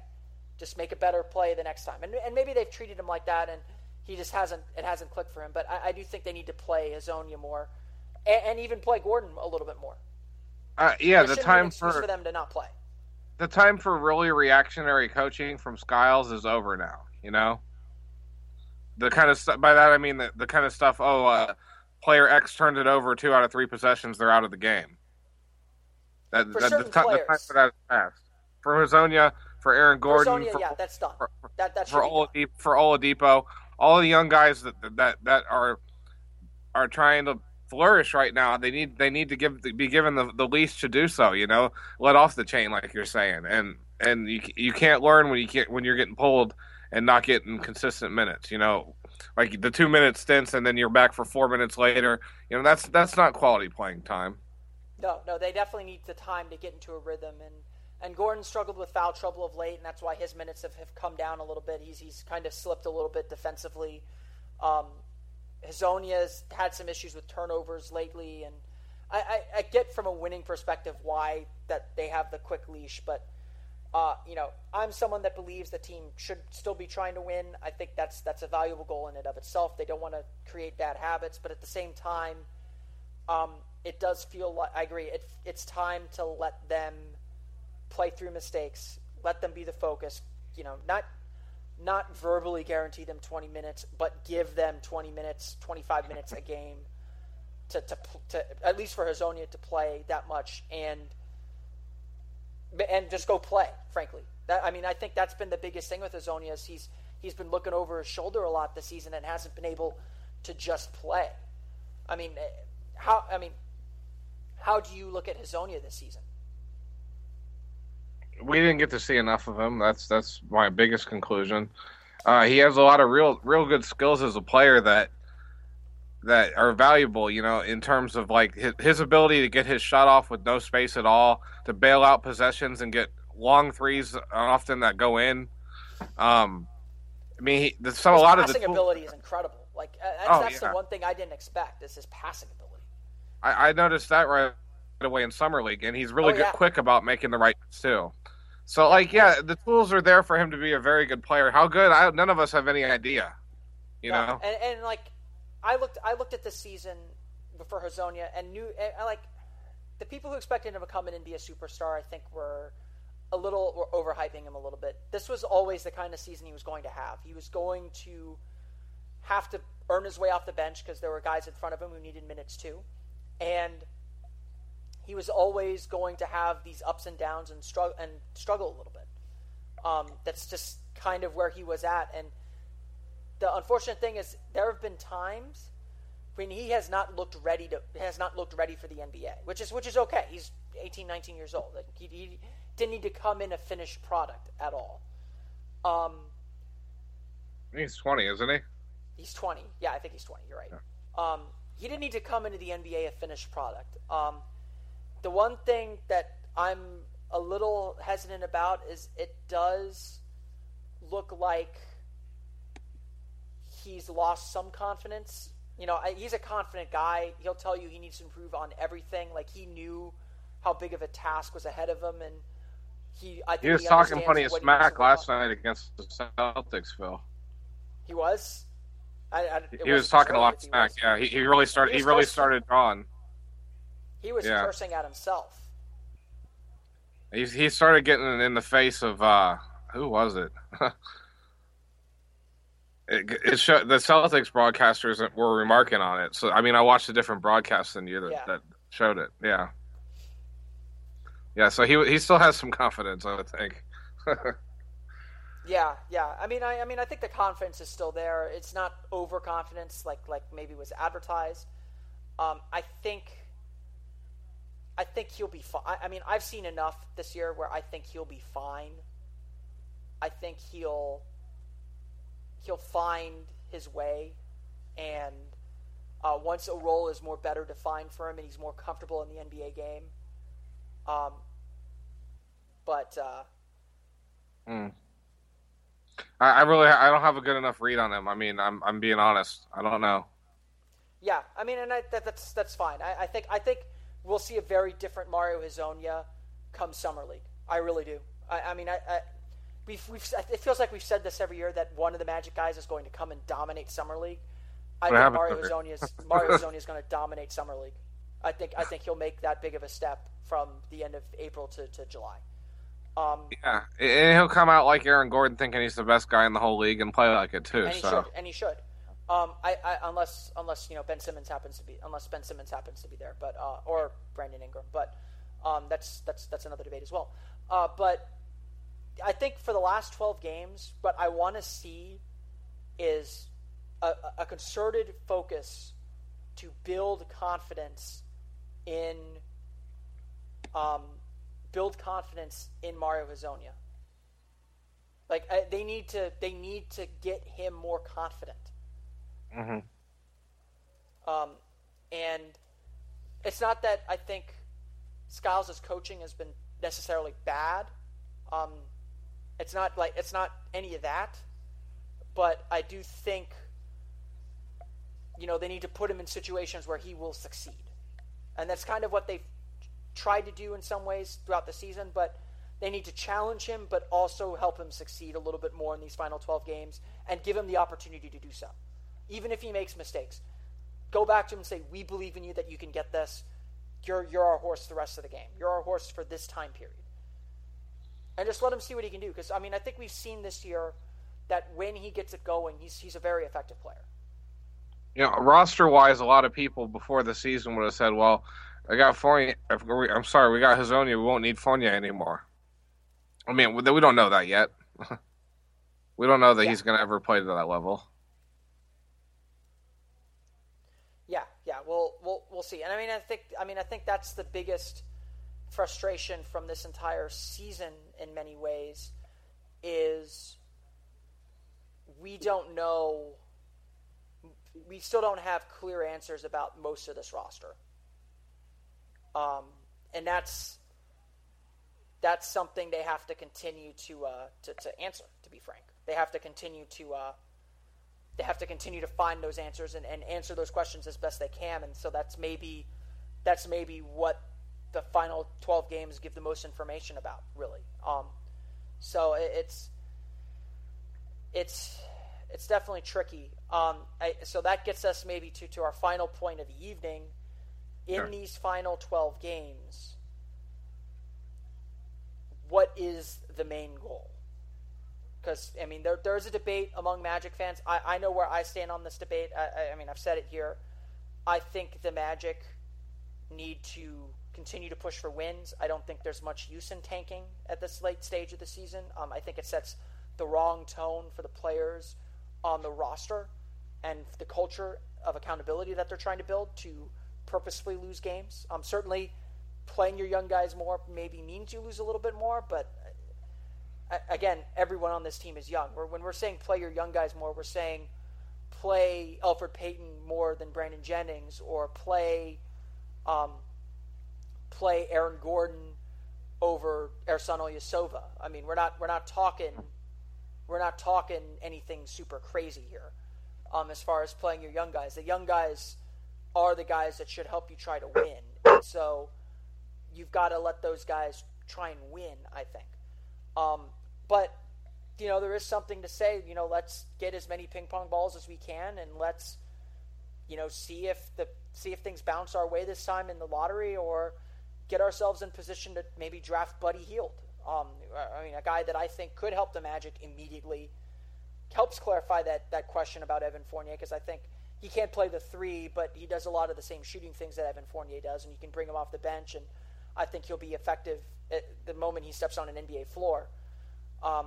Just make a better play the next time. And, and maybe they've treated him like that, and he just hasn't it hasn't clicked for him. But I, I do think they need to play Hezonja more, and, and even play Gordon a little bit more. Uh, yeah, the shouldn't be an time for for them to not play. the time for really reactionary coaching from Skiles is over now. You know, the kind of stuff. By that I mean the, the kind of stuff. Oh, uh, player X turned it over two out of three possessions. They're out of the game. That, For that certain the, the time for that is past. For Hezonja, for Aaron Gordon, for, yeah, that's done. for, That that for. Oladipo, for Oladipo, all the young guys that that that are are trying to flourish right now. They need they need to give be given the, the leash to do so. You know, let off the chain like you're saying, and and you you can't learn when you can't when you're getting pulled and not getting consistent minutes. You know, like the two minute stints and then you're back for four minutes later. You know, that's that's not quality playing time. No, no, they definitely need the time to get into a rhythm and and Gordon struggled with foul trouble of late, and that's why his minutes have, have come down a little bit. He's he's kind of slipped a little bit defensively. Um, Hezonja's had some issues with turnovers lately, and I, I, I get from a winning perspective why that they have the quick leash, but uh, you know, I'm someone that believes the team should still be trying to win. I think that's that's a valuable goal in and of itself. They don't want to create bad habits, but at the same time, um, it does feel like I agree. It, it's time to let them play through mistakes. Let them be the focus. You know, not not verbally guarantee them 20 minutes, but give them 20 minutes, 25 minutes a game to, to, to at least for Hezonja to play that much and and just go play. Frankly, that, I mean, I think that's been the biggest thing with Hezonja is he's he's been looking over his shoulder a lot this season and hasn't been able to just play. I mean, eh, how I mean, how do you look at Hezonja this season? We didn't get to see enough of him. That's that's my biggest conclusion. Uh, he has a lot of real real good skills as a player that that are valuable, you know, in terms of like his, his, ability to get his shot off with no space at all, to bail out possessions and get long threes often that go in. Um, I mean, he, there's some his a lot of the ability is incredible. Like uh, that's, oh, that's yeah. the one thing I didn't expect is his passing ability. I, I noticed that right away in summer league, and he's really oh, good, yeah. quick about making the right too. So, like, yeah, the tools are there for him to be a very good player. How good? I, none of us have any idea. You no. know, and, and like I looked I looked at the season for Hezonja and knew I like the people who expected him to come in and be a superstar. I think were a little were overhyping him a little bit. This was always the kind of season he was going to have. He was going to have to earn his way off the bench because there were guys in front of him who needed minutes too, and he was always going to have these ups and downs and struggle and struggle a little bit. Um, that's just kind of where he was at, and the unfortunate thing is there have been times when he has not looked ready to has not looked ready for the NBA, which is which is okay. He's 18, 19 years old. He, he didn't need to come in a finished product at all. Um, he's 20, isn't he? He's 20. Yeah, I think he's 20. You're right. Yeah. Um, he didn't need to come into the NBA a finished product. Um, the one thing that I'm a little hesitant about is it does look like he's lost some confidence. You know, he's a confident guy. He'll tell you he needs to improve on everything. Like he knew how big of a task was ahead of him, and he. I think he was he talking plenty of smack last night against the Celtics, Phil. He was. I, I, he was talking a lot of smack. Yeah, he, he really started. He, he really started on. He was yeah. cursing at himself. He he started getting in the face of uh, who was it? [LAUGHS] it, it show, the Celtics broadcasters were remarking on it. So I mean, I watched a different broadcast than you that, yeah. that showed it. Yeah, yeah. So he he still has some confidence, I would think. [LAUGHS] yeah, yeah. I mean, I, I mean, I think the confidence is still there. It's not overconfidence like like maybe was advertised. Um, I think. I think he'll be fine. I mean, I've seen enough this year where I think he'll be fine. I think he'll he'll find his way, and uh, once a role is more better defined for him and he's more comfortable in the NBA game. Um, but uh, mm. I, I really I don't have a good enough read on him. I mean, I'm I'm being honest. I don't know. Yeah, I mean, and I, that, that's that's fine. I, I think I think we'll see a very different Mario Hezonja come summer league. I really do. I, I mean, I, I we've, we've it feels like we've said this every year that one of the Magic guys is going to come and dominate summer league. I what think Mario Hezonja is [LAUGHS] Mario Hezonja is going to dominate summer league. I think I think he'll make that big of a step from the end of April to, to July. Um, yeah, and he'll come out like Aaron Gordon, thinking he's the best guy in the whole league, and play like it too. And he so. should, and he should. Um, I, I, unless unless you know Ben Simmons happens to be unless Ben Simmons happens to be there, but uh, or Brandon Ingram, but um, that's that's that's another debate as well. Uh, but I think for the last 12 games, what I want to see is a, a, concerted focus to build confidence in um, build confidence in Mario Hezonja. Like I, they need to they need to get him more confident. Mm-hmm. Um, and it's not that I think Skiles' coaching has been necessarily bad. Um, it's not like it's not any of that, but I do think you know they need to put him in situations where he will succeed, and that's kind of what they've tried to do in some ways throughout the season, but they need to challenge him, but also help him succeed a little bit more in these final 12 games and give him the opportunity to do so. Even if he makes mistakes, go back to him and say, We believe in you that you can get this. You're, you're our horse the rest of the game. You're our horse for this time period. And just let him see what he can do. Because, I mean, I think we've seen this year that when he gets it going, he's, he's a very effective player. You know, roster wise, a lot of people before the season would have said, well, I got Fournier. I'm sorry, we got Hezonja. We won't need Fournier anymore. I mean, we don't know that yet. [LAUGHS] we don't know that yeah. he's going to ever play to that level. Yeah, yeah, we'll we'll we'll see. And I mean, I think I mean, I think that's the biggest frustration from this entire season in many ways is we don't know we still don't have clear answers about most of this roster. Um, and that's that's something they have to continue to, uh, to, to answer. To be frank, they have to continue to uh, they have to continue to find those answers and, and answer those questions as best they can. And so that's maybe that's maybe what the final twelve games give the most information about, really. Um, so it's it's it's definitely tricky. Um, I, so that gets us maybe to, to our final point of the evening. In sure. these final 12 games, what is the main goal? Because, I mean, there, there's a debate among Magic fans. I, I know where I stand on this debate. I, I mean, I've said it here. I think the Magic need to continue to push for wins. I don't think there's much use in tanking at this late stage of the season. Um, I think it sets the wrong tone for the players on the roster and the culture of accountability that they're trying to build to purposefully lose games. Um, certainly, playing your young guys more maybe means you lose a little bit more, but again, everyone on this team is young. When we're saying play your young guys more, we're saying play Elfrid Payton more than Brandon Jennings, or play um, play Aaron Gordon over Ersan Ilyasova. I mean, we're not we're not talking we're not talking anything super crazy here. Um, as far as playing your young guys, the young guys are the guys that should help you try to win. And so you've got to let those guys try and win, I think. Um, but you know, there is something to say. You know, let's get as many ping pong balls as we can, and let's you know see if the see if things bounce our way this time in the lottery, or get ourselves in position to maybe draft Buddy Hield. Um, I mean, a guy that I think could help the Magic immediately. Helps clarify that that question about Evan Fournier because I think he can't play the three, but he does a lot of the same shooting things that Evan Fournier does, and you can bring him off the bench, and I think he'll be effective at the moment he steps on an NBA floor. Um,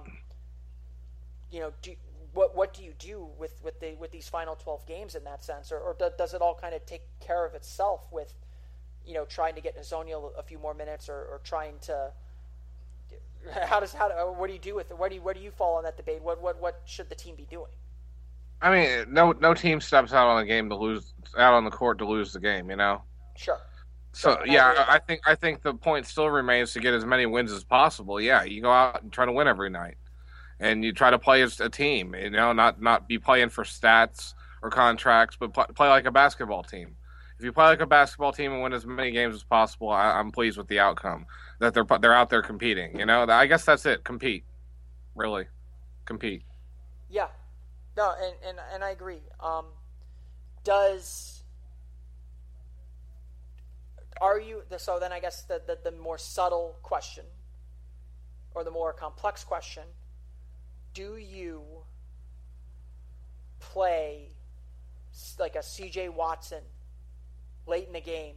you know, do, what what do you do with with the with these final twelve games in that sense, or, or does it all kind of take care of itself with, you know, trying to get Hezonja a few more minutes, or, or trying to [LAUGHS] how does how do, what do you do with it? Where do you where do you fall on that debate? What what what should the team be doing? I mean, no no team steps out on the game to lose out on the court to lose the game. You know. Sure. So yeah, I, think I think the point still remains to get as many wins as possible. Yeah, you go out and try to win every night, and you try to play as a team. You know, not not be playing for stats or contracts, but play, play like a basketball team. If you play like a basketball team and win as many games as possible, I, am pleased with the outcome. That they're they're out there competing. You know, I guess that's it. Compete, really, compete. Yeah, no, and and, and I agree. Um, does are you so then? I guess the, the the more subtle question, or the more complex question: Do you play like a C.J. Watson late in the game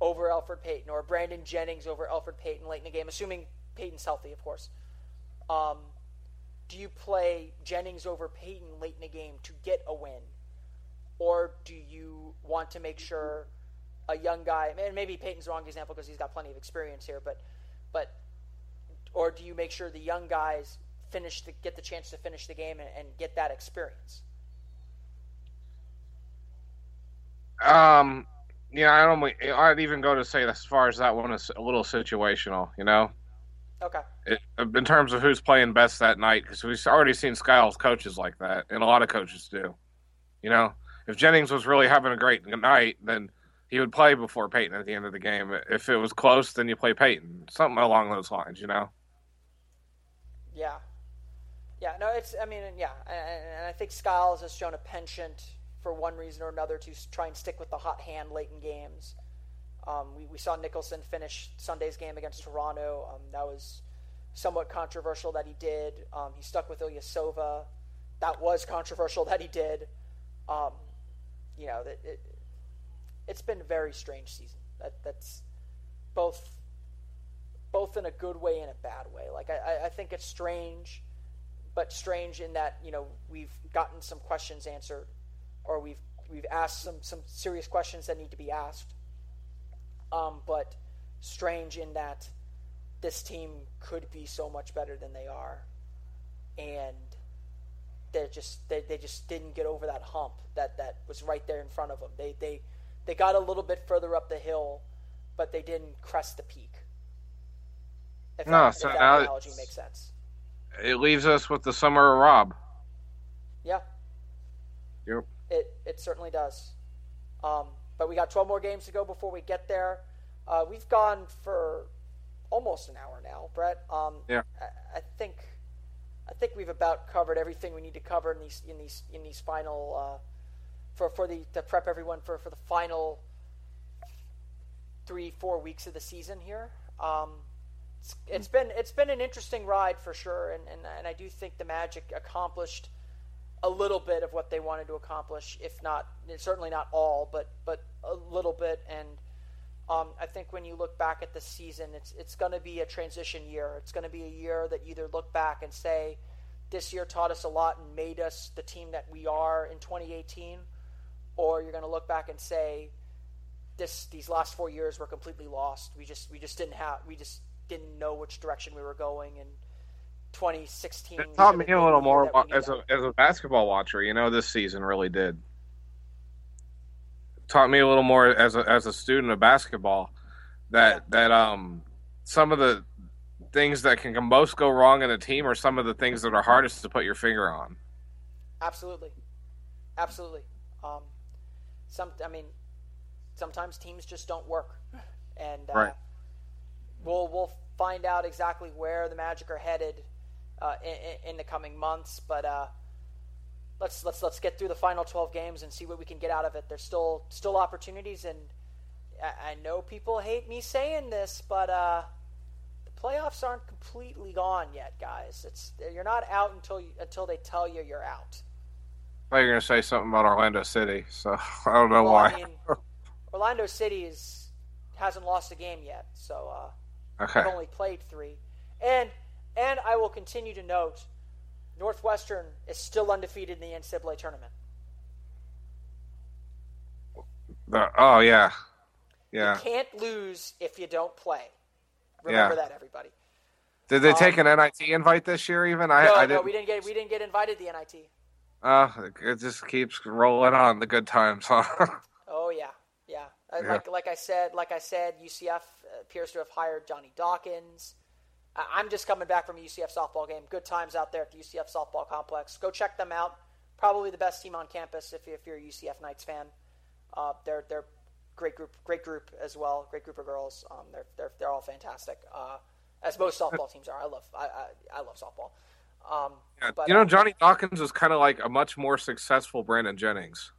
over Elfrid Payton or Brandon Jennings over Elfrid Payton late in the game, assuming Payton's healthy, of course. Um, do you play Jennings over Payton late in the game to get a win? Or do you want to make sure a young guy, and maybe Payton's the wrong example because he's got plenty of experience here, but, but, or do you make sure the young guys finish to get the chance to finish the game and, and get that experience? Um, yeah, I don't. I'd even go to say as far as that one is a little situational. You know. Okay. It, in terms of who's playing best that night, because we've already seen Skiles coaches like that, and a lot of coaches do. You know, if Jennings was really having a great night, then he would play before Payton at the end of the game. If it was close, then you play Payton. Something along those lines, you know. Yeah, yeah. No, it's. I mean, yeah, and, and I think Skiles has shown a penchant for one reason or another to try and stick with the hot hand late in games. Um, we, we saw Nicholson finish Sunday's game against Toronto. Um, that was somewhat controversial that he did. Um, he stuck with Ilyasova. That was controversial that he did. Um, you know, it, it, it's been a very strange season. That that's both both in a good way and a bad way. Like I, I think it's strange, but strange in that you know we've gotten some questions answered, or we've we've asked some some serious questions that need to be asked. Um, but strange in that this team could be so much better than they are, and they just they, they just didn't get over that hump that that was right there in front of them. They they they got a little bit further up the hill, but they didn't crest the peak. If no, that, so that now analogy makes sense. It leaves us with the summer of Rob. Yeah. Yep. It it certainly does. Um, but we got 12 more games to go before we get there. Uh, we've gone for almost an hour now, Brett. Um, yeah. I, I, think I think we've about covered everything we need to cover in these in these in these final uh, for for the to prep everyone for for the final three four weeks of the season here. Um, it's, it's been it's been an interesting ride for sure, and, and and I do think the Magic accomplished a little bit of what they wanted to accomplish, if not certainly not all, but but a little bit. And um, I think when you look back at the season, it's it's going to be a transition year. It's going to be a year that you either look back and say, this year taught us a lot and made us the team that we are in 2018, or you're going to look back and say, this these last four years were completely lost. We just we just didn't have we just didn't know which direction we were going and 2016. It taught me a little more as a as a basketball watcher. You know, this season really did. It taught me a little more as a as a student of basketball that yeah. that um some of the things that can most go wrong in a team are some of the things that are hardest to put your finger on. Absolutely, absolutely. Um, some I mean, sometimes teams just don't work, and uh, right. we'll we'll find out exactly where the Magic are headed uh, in, in, the coming months. But uh, let's let's let's get through the final 12 games and see what we can get out of it. There's still still opportunities, and I, I know people hate me saying this, but uh, the playoffs aren't completely gone yet, guys. It's you're not out until you, until they tell you you're out. I thought you were going to say something about Orlando City, so [LAUGHS] I don't know well, why. I mean, Orlando City is hasn't lost a game yet, so uh, okay. they've only played three. And and I will continue to note Northwestern is still undefeated in the NCAA tournament. The, oh yeah, yeah. You can't lose if you don't play. Remember yeah. that, everybody. Did they um, take an NIT invite this year? Even I, no, I didn't. no, we didn't get we didn't get invited to the NIT. Uh, it just keeps rolling on the good times, huh? [LAUGHS] oh yeah, yeah. Uh, yeah. Like like I said, like I said, UCF appears to have hired Johnny Dawkins. I'm just coming back from a UCF softball game. Good times out there at the UCF softball complex. Go check them out. Probably the best team on campus if, if you're a UCF Knights fan. Uh, they're they're great group, great group as well. Great group of girls. Um, they're they're they're all fantastic. Uh, as most softball teams are. I love I I, I love softball. Um, yeah, but, you know, Johnny Dawkins was kind of like a much more successful Brandon Jennings.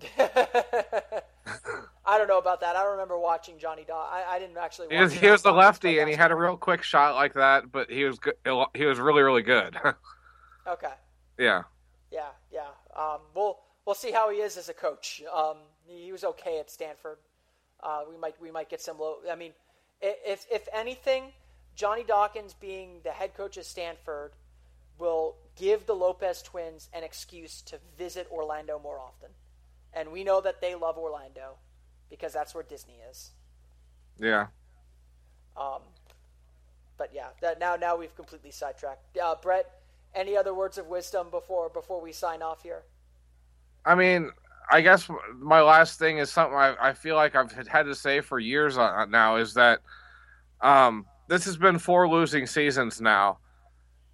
[LAUGHS] I don't know about that. I don't remember watching Johnny Daw. I, I didn't actually. He was, he was the lefty, and he had a real quick shot like that, but he was good. He was really, really good. [LAUGHS] okay. Yeah. Yeah, yeah. Um, we'll we'll see how he is as a coach. Um, he was okay at Stanford. Uh, we might we might get some low. I mean, if if anything, Johnny Dawkins being the head coach of Stanford will give the Lopez twins an excuse to visit Orlando more often and we know that they love Orlando because that's where Disney is. Yeah. Um, but yeah, that now now we've completely sidetracked. Uh, Brett, any other words of wisdom before before we sign off here? I mean, I guess my last thing is something I, I feel like I've had to say for years now is that um, this has been four losing seasons now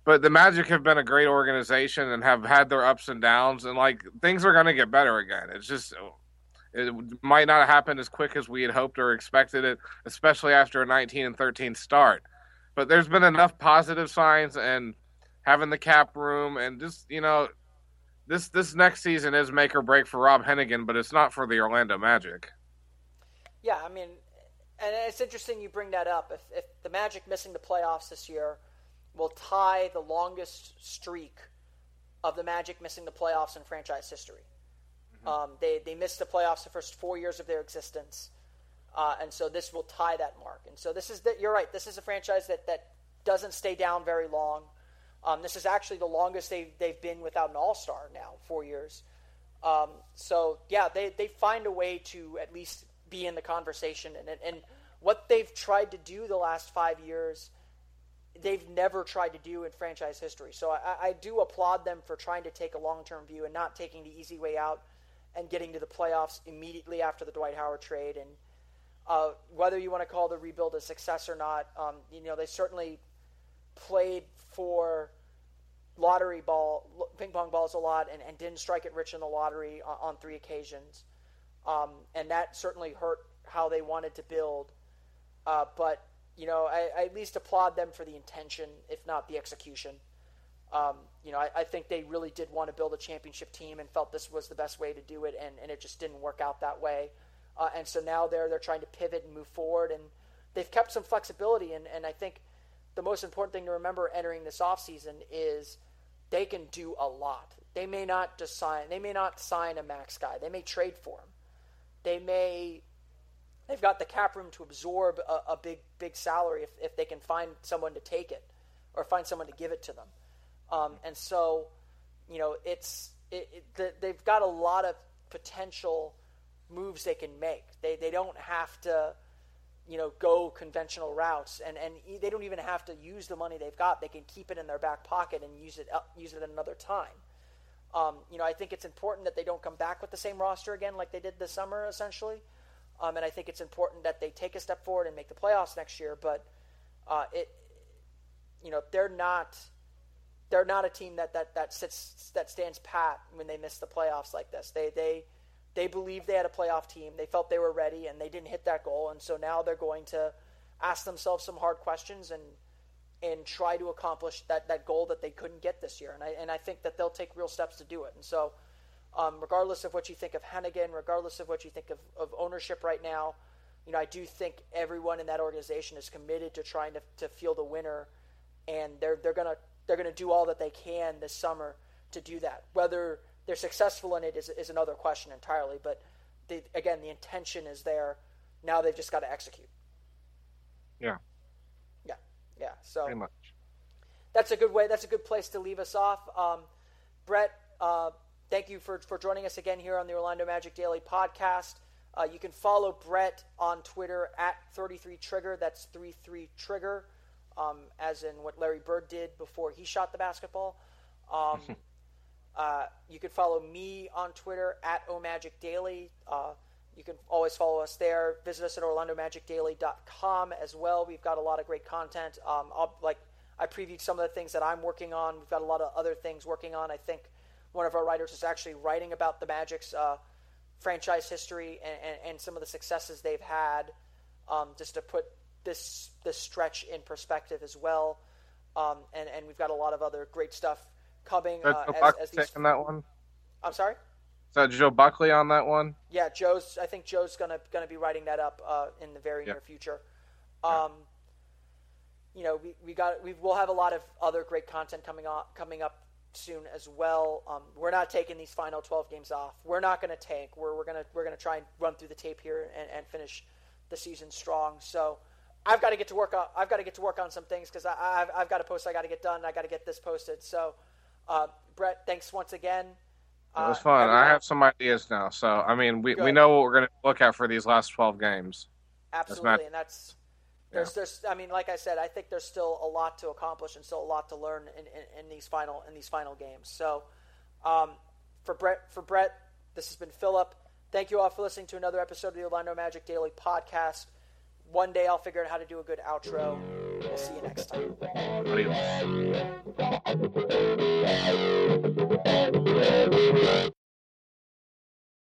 but the Magic have been a great organization and have had their ups and downs, and like things are going to get better again. It's just It might not happen as quick as we had hoped or expected it, especially after a 19 and 13 start. But there's been enough positive signs and having the cap room and just you know this this next season is make or break for Rob Hennigan, but it's not for the Orlando Magic. Yeah, I mean, and it's interesting you bring that up. If, if the Magic missing the playoffs this year will tie the longest streak of the Magic missing the playoffs in franchise history. Mm-hmm. Um, they they missed the playoffs the first four years of their existence, uh, and so this will tie that mark. And so this is that you're right. This is a franchise that that doesn't stay down very long. Um, this is actually the longest they've, they've been without an all star now, four years. Um, so, yeah, they, they find a way to at least be in the conversation. And, and what they've tried to do the last five years, they've never tried to do in franchise history. So I, I do applaud them for trying to take a long term view and not taking the easy way out and getting to the playoffs immediately after the Dwight Howard trade. And uh, whether you want to call the rebuild a success or not, um, you know, they certainly played for lottery ball, ping pong balls a lot, and, and didn't strike it rich in the lottery on, on three occasions. Um, and that certainly hurt how they wanted to build. Uh, but you know, I, I, at least applaud them for the intention, if not the execution. Um, you know, I, I, think they really did want to build a championship team and felt this was the best way to do it, and, and it just didn't work out that way. Uh, and so now they're they're trying to pivot and move forward, and they've kept some flexibility. And, and I think the most important thing to remember entering this offseason is they can do a lot. They may not just sign. They may not sign a max guy. They may trade for him. They may. They've got the cap room to absorb a, a big big salary if, if they can find someone to take it, or find someone to give it to them. Um, and so, you know, it's it, it, they've got a lot of potential moves they can make. They they don't have to you know, go conventional routes, and and they don't even have to use the money they've got. They can keep it in their back pocket and use it use it at another time. Um, you know, I think it's important that they don't come back with the same roster again like they did this summer, essentially. Um, and I think it's important that they take a step forward and make the playoffs next year. But uh, it, you know, they're not they're not a team that that that sits that stands pat when they miss the playoffs like this. They they they believed they had a playoff team. They felt they were ready, and they didn't hit that goal. And so now they're going to ask themselves some hard questions and and try to accomplish that, that goal that they couldn't get this year. And I, and I think that they'll take real steps to do it. And so, um, regardless of what you think of Hennigan, regardless of what you think of, of ownership right now, you know, I do think everyone in that organization is committed to trying to, to field a winner, and they're they're gonna they're gonna do all that they can this summer to do that. Whether they're successful in it is, is another question entirely. But the, again, the intention is there. Now they've just got to execute. Yeah. Yeah. So pretty much. That's a good way. That's a good place to leave us off. Um, Brett, uh, thank you for, for joining us again here on the Orlando Magic Daily podcast. Uh, you can follow Brett on Twitter at 33Trigger. That's 33 Trigger, um, as in what Larry Bird did before he shot the basketball. Um, [LAUGHS] Uh, you can follow me on Twitter at omagicdaily. Uh, you can always follow us there. Visit us at orlandomagicdaily.com as well. We've got a lot of great content. Um, like I previewed some of the things that I'm working on. We've got a lot of other things working on. I think one of our writers is actually writing about the Magic's uh, franchise history and, and, and, some of the successes they've had, um, just to put this this stretch in perspective as well. Um, and, and we've got a lot of other great stuff coming uh, as, as these... that one. I'm sorry. Is that Joe Buckley on that one? Yeah, Joe's. I think Joe's gonna gonna be writing that up uh, in the very near future. Um, you know, we, we got we will have a lot of other great content coming on coming up soon as well. Um, we're not taking these final 12 games off. We're not going to tank. We're, we're going to we're going to try and run through the tape here and, and finish the season strong. So I've got to get to work on I've got to get to work on some things because I've, I've got a post I got to get done. I got to get this posted. So uh, Brett, thanks once again. Uh, it was fun. Everyone... I have some ideas now. So, I mean, we, we know what we're going to look at for these last 12 games. Absolutely. That's and that's, there's, yeah. there's, I mean, like I said, I think there's still a lot to accomplish and still a lot to learn in, in, in these final, in these final games. So, um, for Brett, for Brett, this has been Philip. Thank you all for listening to another episode of the Orlando Magic Daily podcast. One day I'll figure out how to do a good outro. We'll see you next time. Adios.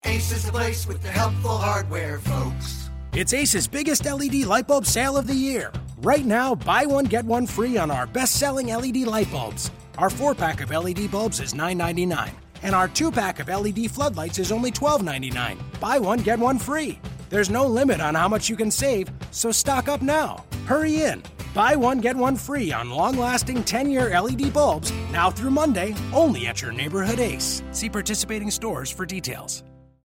Ace is the place with the helpful hardware, folks. It's Ace's biggest LED light bulb sale of the year. Right now, buy one, get one free on our best selling LED light bulbs. Our four pack of LED bulbs is $9.99, and our two pack of LED floodlights is only $12.99. Buy one, get one free. There's no limit on how much you can save, so stock up now. Hurry in. Buy one, get one free on long lasting 10 year LED bulbs now through Monday, only at your neighborhood Ace. See participating stores for details.